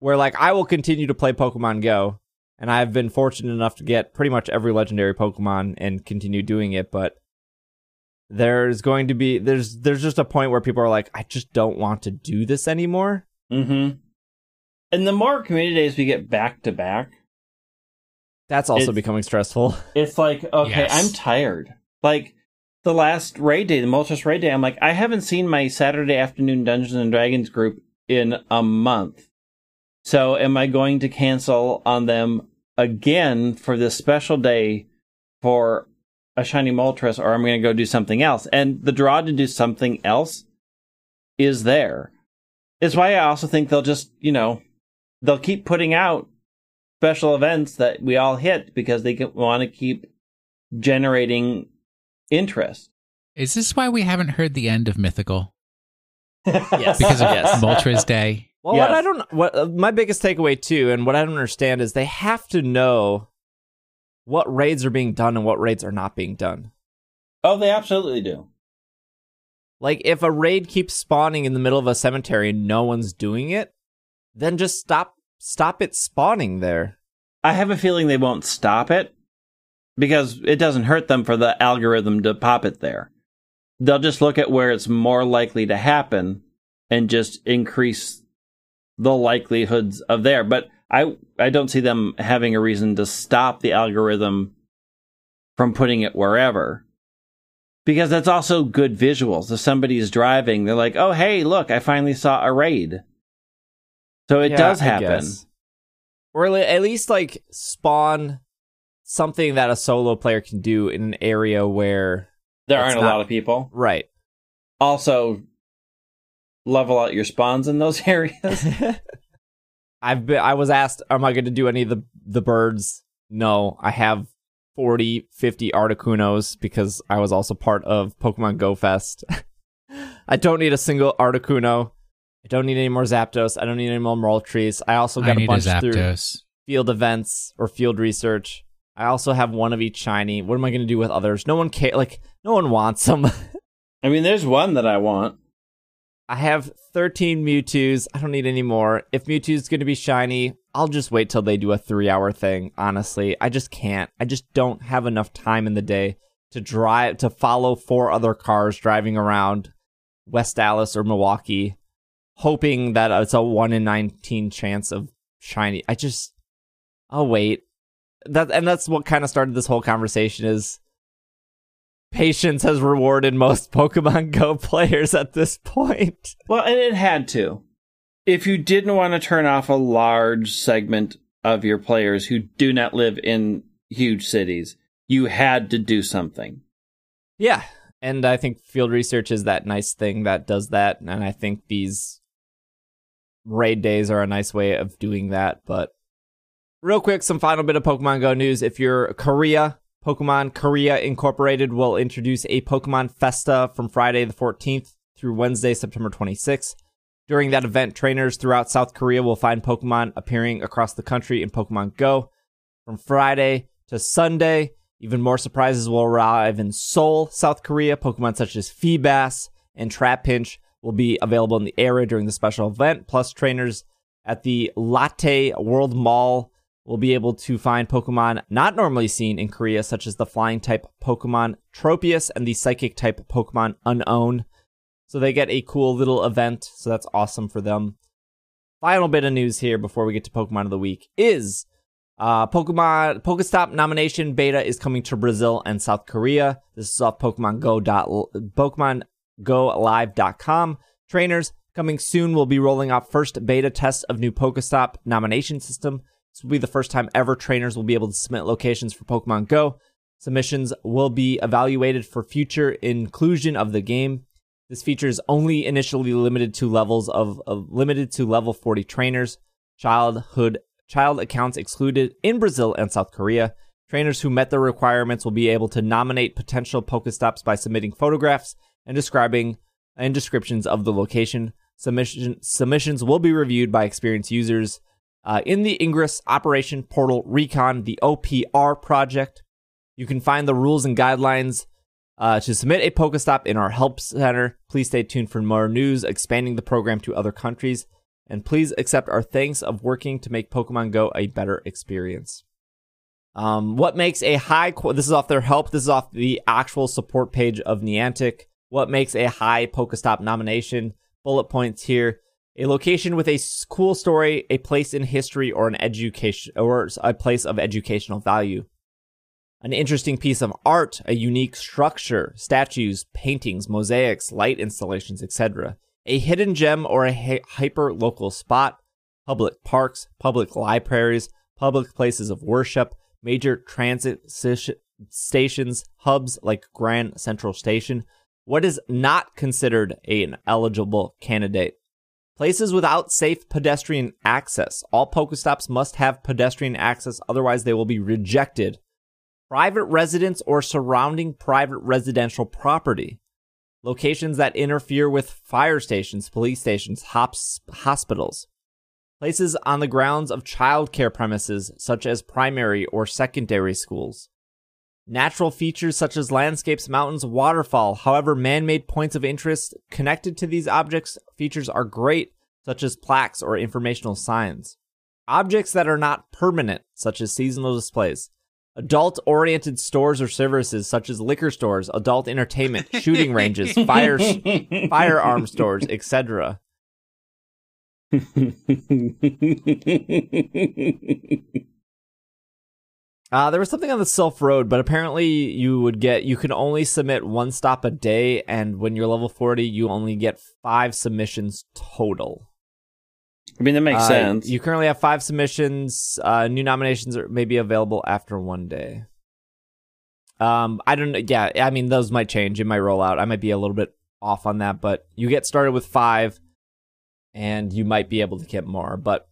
Where like I will continue to play Pokemon Go and I've been fortunate enough to get pretty much every legendary Pokemon and continue doing it, but there's going to be there's there's just a point where people are like, I just don't want to do this anymore. Mm-hmm. And the more community days we get back to back, That's also becoming stressful. it's like, okay, Yes. I'm tired. Like the last raid day, the Moltres raid day, I'm like, I haven't seen my Saturday afternoon Dungeons and Dragons group in a month. So am I going to cancel on them again for this special day for a shiny Moltres, or I'm going to go do something else? And the draw to do something else is there. It's why I also think they'll just, you know, they'll keep putting out special events that we all hit because they want to keep generating interest. Is this why we haven't heard the end of Mythical? Yes. Because of Yes. Moltres Day? Well, Yes. what I don't, what uh, my biggest takeaway too, and what I don't understand is they have to know what raids are being done and what raids are not being done. Oh, they absolutely do. Like, if a raid keeps spawning in the middle of a cemetery and no one's doing it, then just stop, stop it spawning there. I have a feeling they won't stop it because it doesn't hurt them for the algorithm to pop it there. They'll just look at where it's more likely to happen and just increase the likelihoods of there. But I I don't see them having a reason to stop the algorithm from putting it wherever. Because that's also good visuals. If somebody's driving, they're like, "Oh, hey, look, I finally saw a raid." So it Yeah, does happen. Or at at least like spawn something that a solo player can do in an area where There aren't a lot of people. right. Also, level out your spawns in those areas. I've been I was asked am I going to do any of the the birds? No, I have 40 50 Articunos because I was also part of Pokemon Go Fest. I don't need a single Articuno. I don't need any more Zapdos. I don't need any more Moltres. I also got a need a bunch through field events or field research. I also have one of each shiny. What am I going to do with others? No one care. Like no one wants them. I mean, there's one that I want. I have 13 Mewtwo's. I don't need any more. If Mewtwo's going to be shiny, I'll just wait till they do a three hour thing. Honestly, I just can't. I just don't have enough time in the day to drive, to follow four other cars driving around West Allis or Milwaukee, hoping that it's a 1 in 19 chance of shiny. I just, I'll wait. That, and that's what kind of started this whole conversation is patience has rewarded most Pokemon Go players at this point. Well, and it had to. If you didn't want to turn off a large segment of your players who do not live in huge cities, you had to do something. Yeah. And I think field research is that nice thing that does that. And I think these raid days are a nice way of doing that. But real quick, some final bit of Pokemon Go news. If you're Korea, Pokemon Korea Incorporated will introduce a Pokemon Festa from Friday the 14th through Wednesday, September 26th. During that event, trainers throughout South Korea will find Pokemon appearing across the country in Pokemon Go. From Friday to Sunday, even more surprises will arrive in Seoul, South Korea. Pokemon such as Feebas and Trapinch will be available in the area during the special event. Plus, trainers at the Lotte World Mall will be able to find Pokemon not normally seen in Korea, such as the flying type Pokemon Tropius and the psychic type Pokemon Unown. So they get a cool little event. So that's awesome for them. Final bit of news here before we get to Pokemon of the week is uh, Pokemon Pokestop nomination beta is coming to Brazil and South Korea. This is off Pokemon Go dot Live.com. Trainers coming soon will be rolling out first beta test of new Pokestop nomination system. This will be the first time ever trainers will be able to submit locations for Pokemon Go. Submissions will be evaluated for future inclusion of the game. This feature is only initially limited to levels of, of limited to level 40 trainers. Childhood child accounts excluded in Brazil and South Korea. Trainers who met the requirements will be able to nominate potential Pokestops by submitting photographs and describing and descriptions of the location. Submission, submissions will be reviewed by experienced users uh, in the Ingress Operation Portal Recon, the OPR project. You can find the rules and guidelines uh, to submit a Pokestop in our help center. Please stay tuned for more news expanding the program to other countries. And please accept our thanks of working to make Pokemon Go a better experience. Um, what makes a high, qu- this is off their help, this is off the actual support page of Niantic. What makes a high Pokestop nomination? Bullet points here. A location with a cool story, a place in history, or an education, or a place of educational value. An interesting piece of art, a unique structure, statues, paintings, mosaics, light installations, etc. A hidden gem or a hy- hyper local spot, public parks, public libraries, public places of worship, major transit stations, hubs like Grand Central Station. What is not considered an eligible candidate? Places without safe pedestrian access. All Pokestops must have pedestrian access, otherwise, they will be rejected. Private residence or surrounding private residential property. Locations that interfere with fire stations, police stations, hops, hospitals. Places on the grounds of childcare premises, such as primary or secondary schools. Natural features such as landscapes, mountains, waterfall. However, man made points of interest connected to these objects features are great, such as plaques or informational signs. Objects that are not permanent, such as seasonal displays. Adult oriented stores or services, such as liquor stores, adult entertainment, shooting ranges, fire, firearm stores, etc. Uh, there was something on the Silph Road, but apparently you would get you can only submit one stop a day, and when you're level forty, you only get five submissions total. I mean, that makes Uh, sense. You currently have five submissions. Uh, new nominations are may be available after one day. Um, I don't. Yeah, I mean those might change. It might roll out. I might be a little bit off on that, but you get started with five, and you might be able to get more. But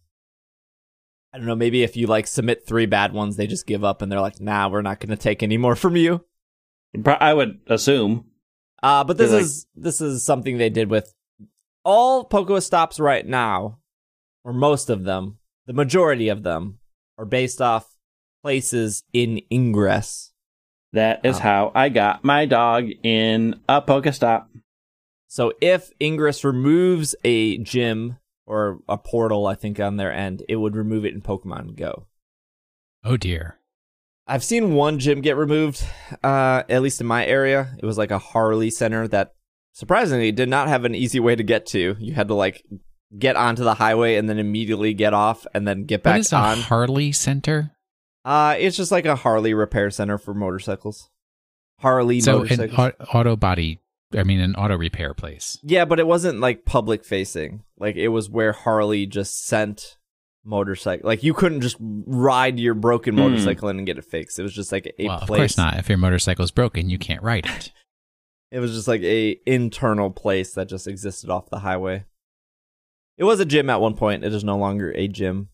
I don't know. Maybe if you like submit three bad ones, they just give up and they're like, "Nah, we're not going to take any more from you." I would assume. Uh, but this like- is this is something they did with all Pokestops right now, or most of them. The majority of them are based off places in Ingress. That is Oh. how I got my dog in a Pokestop. So if Ingress removes a gym or a portal, I think on their end, it would remove it in Pokemon Go. Oh dear. I've seen one gym get removed, uh, at least in my area. It was like a Harley Center that surprisingly did not have an easy way to get to. You had to like get onto the highway and then immediately get off and then get What back is a on. Harley Center? uh, it's just like a Harley repair center for motorcycles. Harley So an motorcycles. au- auto body, I mean, an auto repair place. yeah, but it wasn't like public facing. Like it was where Harley just sent motorcycle. Like you couldn't just ride your broken Hmm. motorcycle in and get it fixed. It was just like a well, of place. course not. If your motorcycle is broken, you can't ride it. It was just like a internal place that just existed off the highway. It was a gym at one point. It is no longer a gym.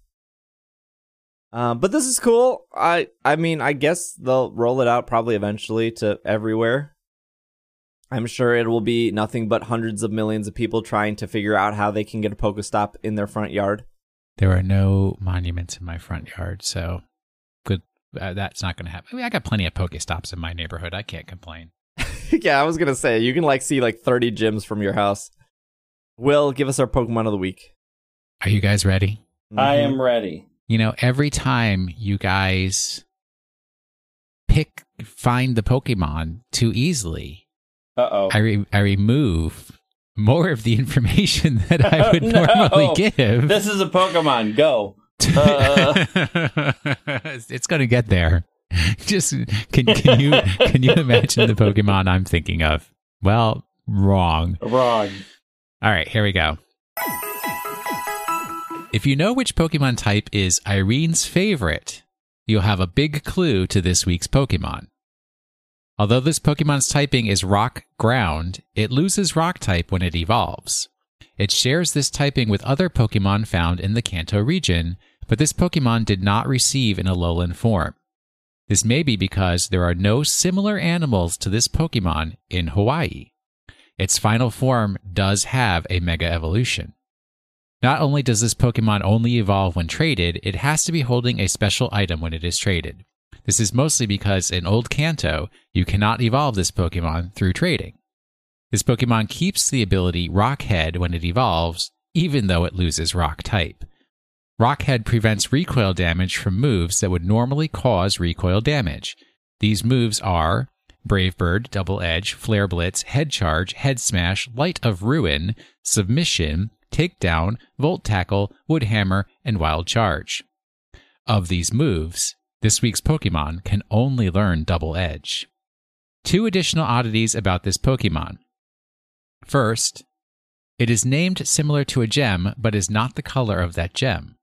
Um, but this is cool. I I mean, I guess they'll roll it out probably eventually to everywhere. I'm sure it will be nothing but hundreds of millions of people trying to figure out how they can get a Pokestop in their front yard. There are no monuments in my front yard, so good. Uh, that's not going to happen. I mean, I got plenty of Pokestops in my neighborhood. I can't complain. yeah, I was gonna say you can like see like 30 gyms from your house. Will give us our Pokemon of the week. Are you guys ready? I Mhm. am ready. You know, every time you guys pick, find the Pokemon too easily, Uh oh. I, re- I remove more of the information that I would No. normally give. This is a Pokemon. Go. Uh. it's going to get there. Just can can you can you imagine the Pokemon I'm thinking of? Well, wrong. Wrong. All right, here we go. If you know which Pokemon type is Irene's favorite, you'll have a big clue to this week's Pokemon. Although this Pokemon's typing is Rock Ground, it loses Rock type when it evolves. It shares this typing with other Pokemon found in the Kanto region, but this Pokemon did not receive an Alolan form. This may be because there are no similar animals to this Pokemon in Hawaii. Its final form does have a Mega Evolution. Not only does this Pokemon only evolve when traded, it has to be holding a special item when it is traded. This is mostly because in Old Kanto, you cannot evolve this Pokemon through trading. This Pokemon keeps the ability Rock Head when it evolves, even though it loses rock type. Rock Head prevents recoil damage from moves that would normally cause recoil damage. These moves are Brave Bird, Double Edge, Flare Blitz, Head Charge, Head Smash, Light of Ruin, Submission, Takedown, Volt Tackle, Wood Hammer, and Wild Charge. Of these moves, this week's Pokemon can only learn Double Edge. Two additional oddities about this Pokemon. First, it is named similar to a gem, but is not the color of that gem.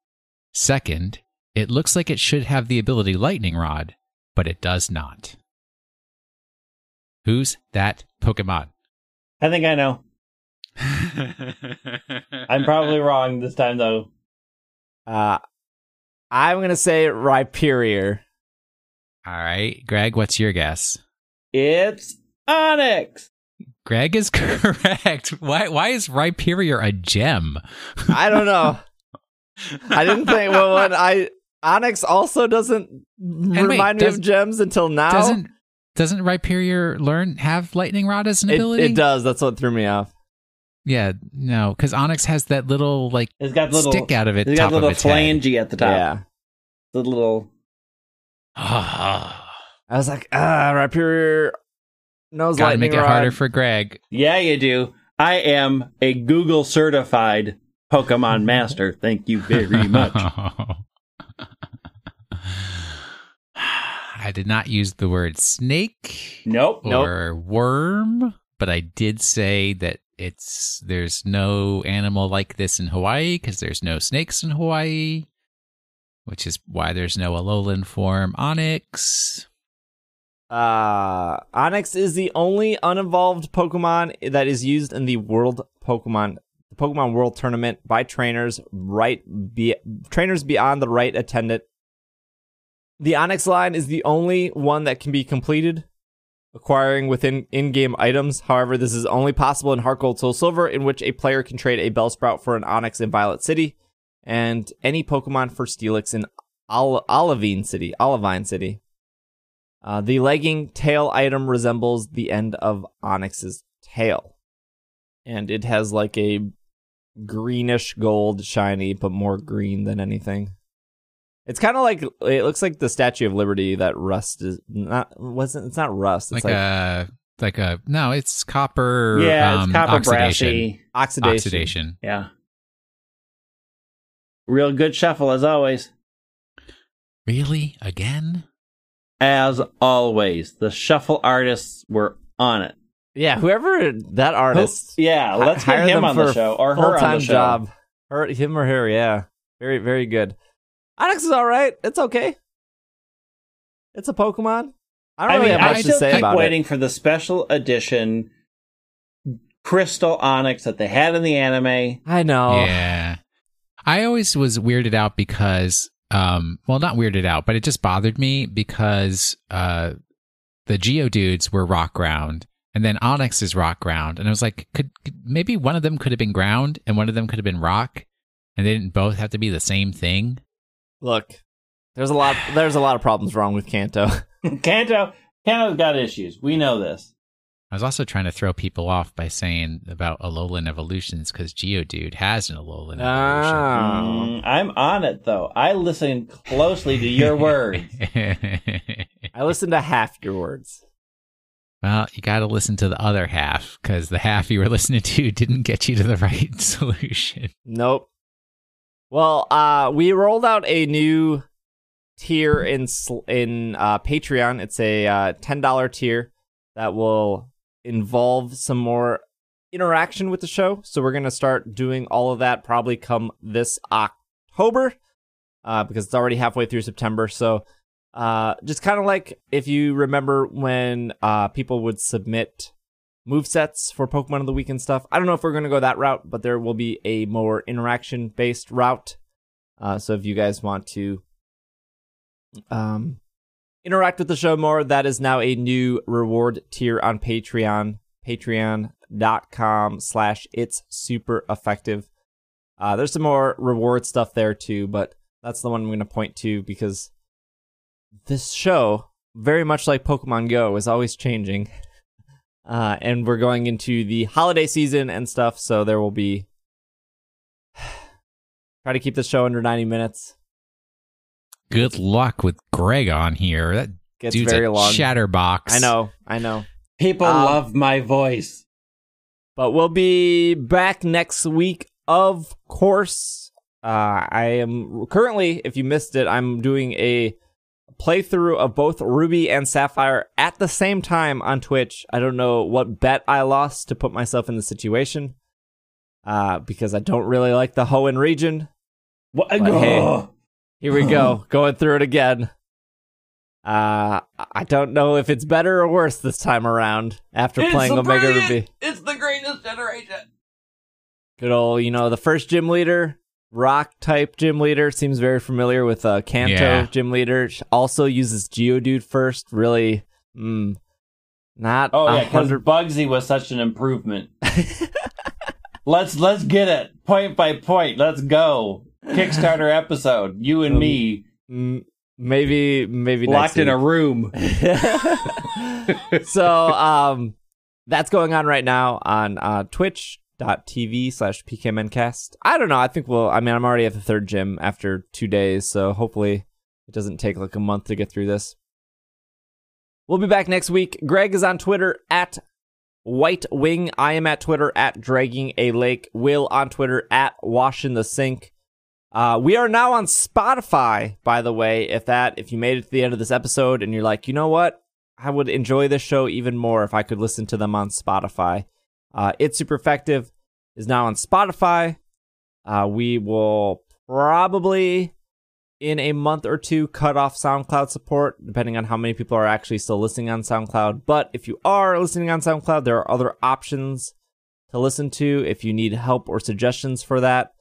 Second, it looks like it should have the ability Lightning Rod, but it does not. Who's that Pokemon? I think I know. I'm probably wrong this time though. Uh, I'm gonna say Rhyperior. All right, Greg, what's your guess? It's Onix. Greg is correct. Why why is Rhyperior a gem? I don't know. I didn't think. Well, when I Onix also doesn't wait, remind me does- of gems until now. Doesn't doesn't Rhyperior learn have Lightning Rod as an it, ability? it does. That's what threw me off. Yeah, no, because Onix has that little like It's got little stick out of it. It's got top a little of its head. flangey at the top. Yeah. The little I was like, ah, Rhyperior knows Gotta lightning make it rod. harder for Greg. Yeah, you do. I am a Google certified Pokemon master. Thank you very much. I did not use the word snake Nope. or worm, but I did say that it's there's no animal like this in Hawaii because there's no snakes in Hawaii, which is why there's no Alolan form Onix. Uh, Onix is the only unevolved Pokemon that is used in the World Pokemon the Pokemon World Tournament by trainers right be, trainers beyond the right attendant. The Onix line is the only one that can be completed acquiring within in-game items. However, this is only possible in Heart Gold Soul Silver, in which a player can trade a Bellsprout for an Onix in Violet City, and any Pokemon for Steelix in Ol- Olivine City. Olivine City. Uh, the legging tail item resembles the end of Onix's tail. And it has like a greenish gold shiny, but more green than anything. It's kind of like it looks like the Statue of Liberty that Rust is not wasn't it's not Rust it's Like, like, a like a no, it's copper. Yeah, um, it's copper oxidation. brassy. oxidation. Oxidation. Yeah. Real good shuffle as always. Really? Again? As always. The shuffle artists were on it. Yeah, whoever that artist. yeah, let's get hire him them on for the show or her full-time on the show. job. Her, him or her, yeah. Very, very good. Onix is all right. It's okay. It's a Pokemon. I don't I really mean, have I to still say keep about waiting for the special edition Crystal Onix that they had in the anime. I know. Yeah. I always was weirded out because, um, well, not weirded out, but it just bothered me because uh, the Geodudes were rock ground and then Onix is rock ground. And I was like, could, could maybe one of them could have been ground and one of them could have been rock and they didn't both have to be the same thing? Look, there's a lot. There's a lot of problems wrong with Kanto. Kanto, Kanto's got issues. We know this. I was also trying to throw people off by saying about Alolan evolutions because Geodude has an Alolan evolution. Ah. Mm, I'm on it though. I listen closely to your words. I listened to half your words. well, you got to listen to the other half because the half you were listening to didn't get you to the right solution. Nope. Well, uh, we rolled out a new tier in in uh, Patreon. It's a uh, ten dollar tier that will involve some more interaction with the show. So we're gonna start doing all of that probably come this October, uh, because it's already halfway through September. So, uh, just kind of like if you remember when uh people would submit move sets for Pokemon of the Week and stuff. I don't know if we're going to go that route, but there will be a more interaction based route. Uh, so if you guys want to um, interact with the show more, that is now a new reward tier on Patreon. Patreon.com slash it's super effective. Uh, there's some more reward stuff there too, but that's the one I'm going to point to because this show, very much like Pokemon Go, is always changing. Uh, and we're going into the holiday season and stuff, so there will be Try to keep the show under 90 minutes. Good luck with Greg on here. That Gets dude's very a long. chatterbox. I know, I know. People Um, love my voice. But we'll be back next week, of course. Uh, I am currently, if you missed it, I'm doing a playthrough of both Ruby and Sapphire at the same time on Twitch. I don't know what bet I lost to put myself in the situation. Uh, because I don't really like the Hoenn region. What? But hey, Here we go, going through it again. Uh, I don't know if it's better or worse this time around after playing Omega Ruby. It's the greatest generation. Good old, you know, the first gym leader, rock type gym leader, seems very familiar with uh, Kanto Yeah. gym leader. Also uses Geodude first. Really, mm, not. Oh yeah, because hundred- Bugsy was such an improvement. let's let's get it point by point. Let's go. Kickstarter episode. You and me Mm, maybe, maybe locked next in a room. so um that's going on right now on uh twitch.tv slash pkmncast i don't know. I think we'll i mean i'm already at the third gym after two days so hopefully it doesn't take like a month to get through this. We'll be back next week. Greg is on twitter at white wing i am at twitter at dragging a lake. Will on twitter at washing the sink. Uh, we are now on Spotify, by the way. If that, if you made it to the end of this episode and you're like, you know what, I would enjoy this show even more if I could listen to them on Spotify. Uh, it's super effective is now on Spotify. Uh, we will probably in a month or two cut off SoundCloud support, depending on how many people are actually still listening on SoundCloud. But if you are listening on SoundCloud, there are other options to listen to if you need help or suggestions for that.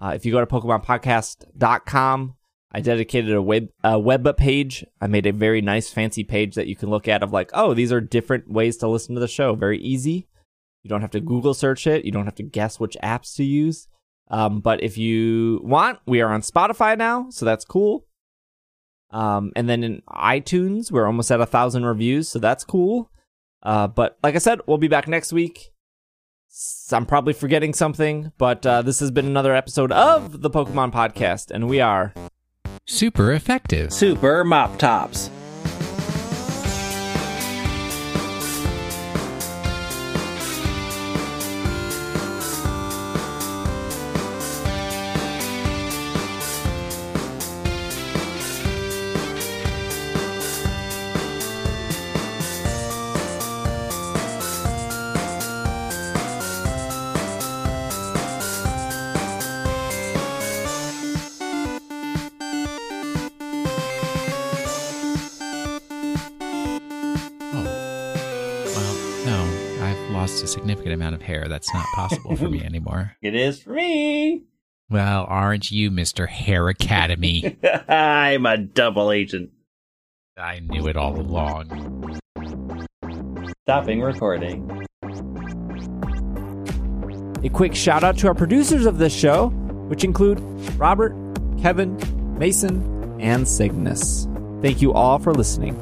Uh, if you go to PokemonPodcast.com, I dedicated a web a web page. I made a very nice, fancy page that you can look at of like, oh, these are different ways to listen to the show. Very easy. You don't have to Google search it. You don't have to guess which apps to use. Um, but if you want, we are on Spotify now, so that's cool. Um, and then in iTunes, we're almost at a thousand reviews, so that's cool. Uh, but like I said, we'll be back next week. I'm probably forgetting something, but uh, this has been another episode of the Pokemon Podcast, and we are Super effective. Super mop tops. Significant amount of hair. That's not possible for me anymore. It is for me. Well, aren't you, Mr. Hair Academy? I'm a double agent. I knew it all along. Stopping recording. A quick shout out to our producers of this show, which include Robert, Kevin, Mason, and Cygnus. Thank you all for listening.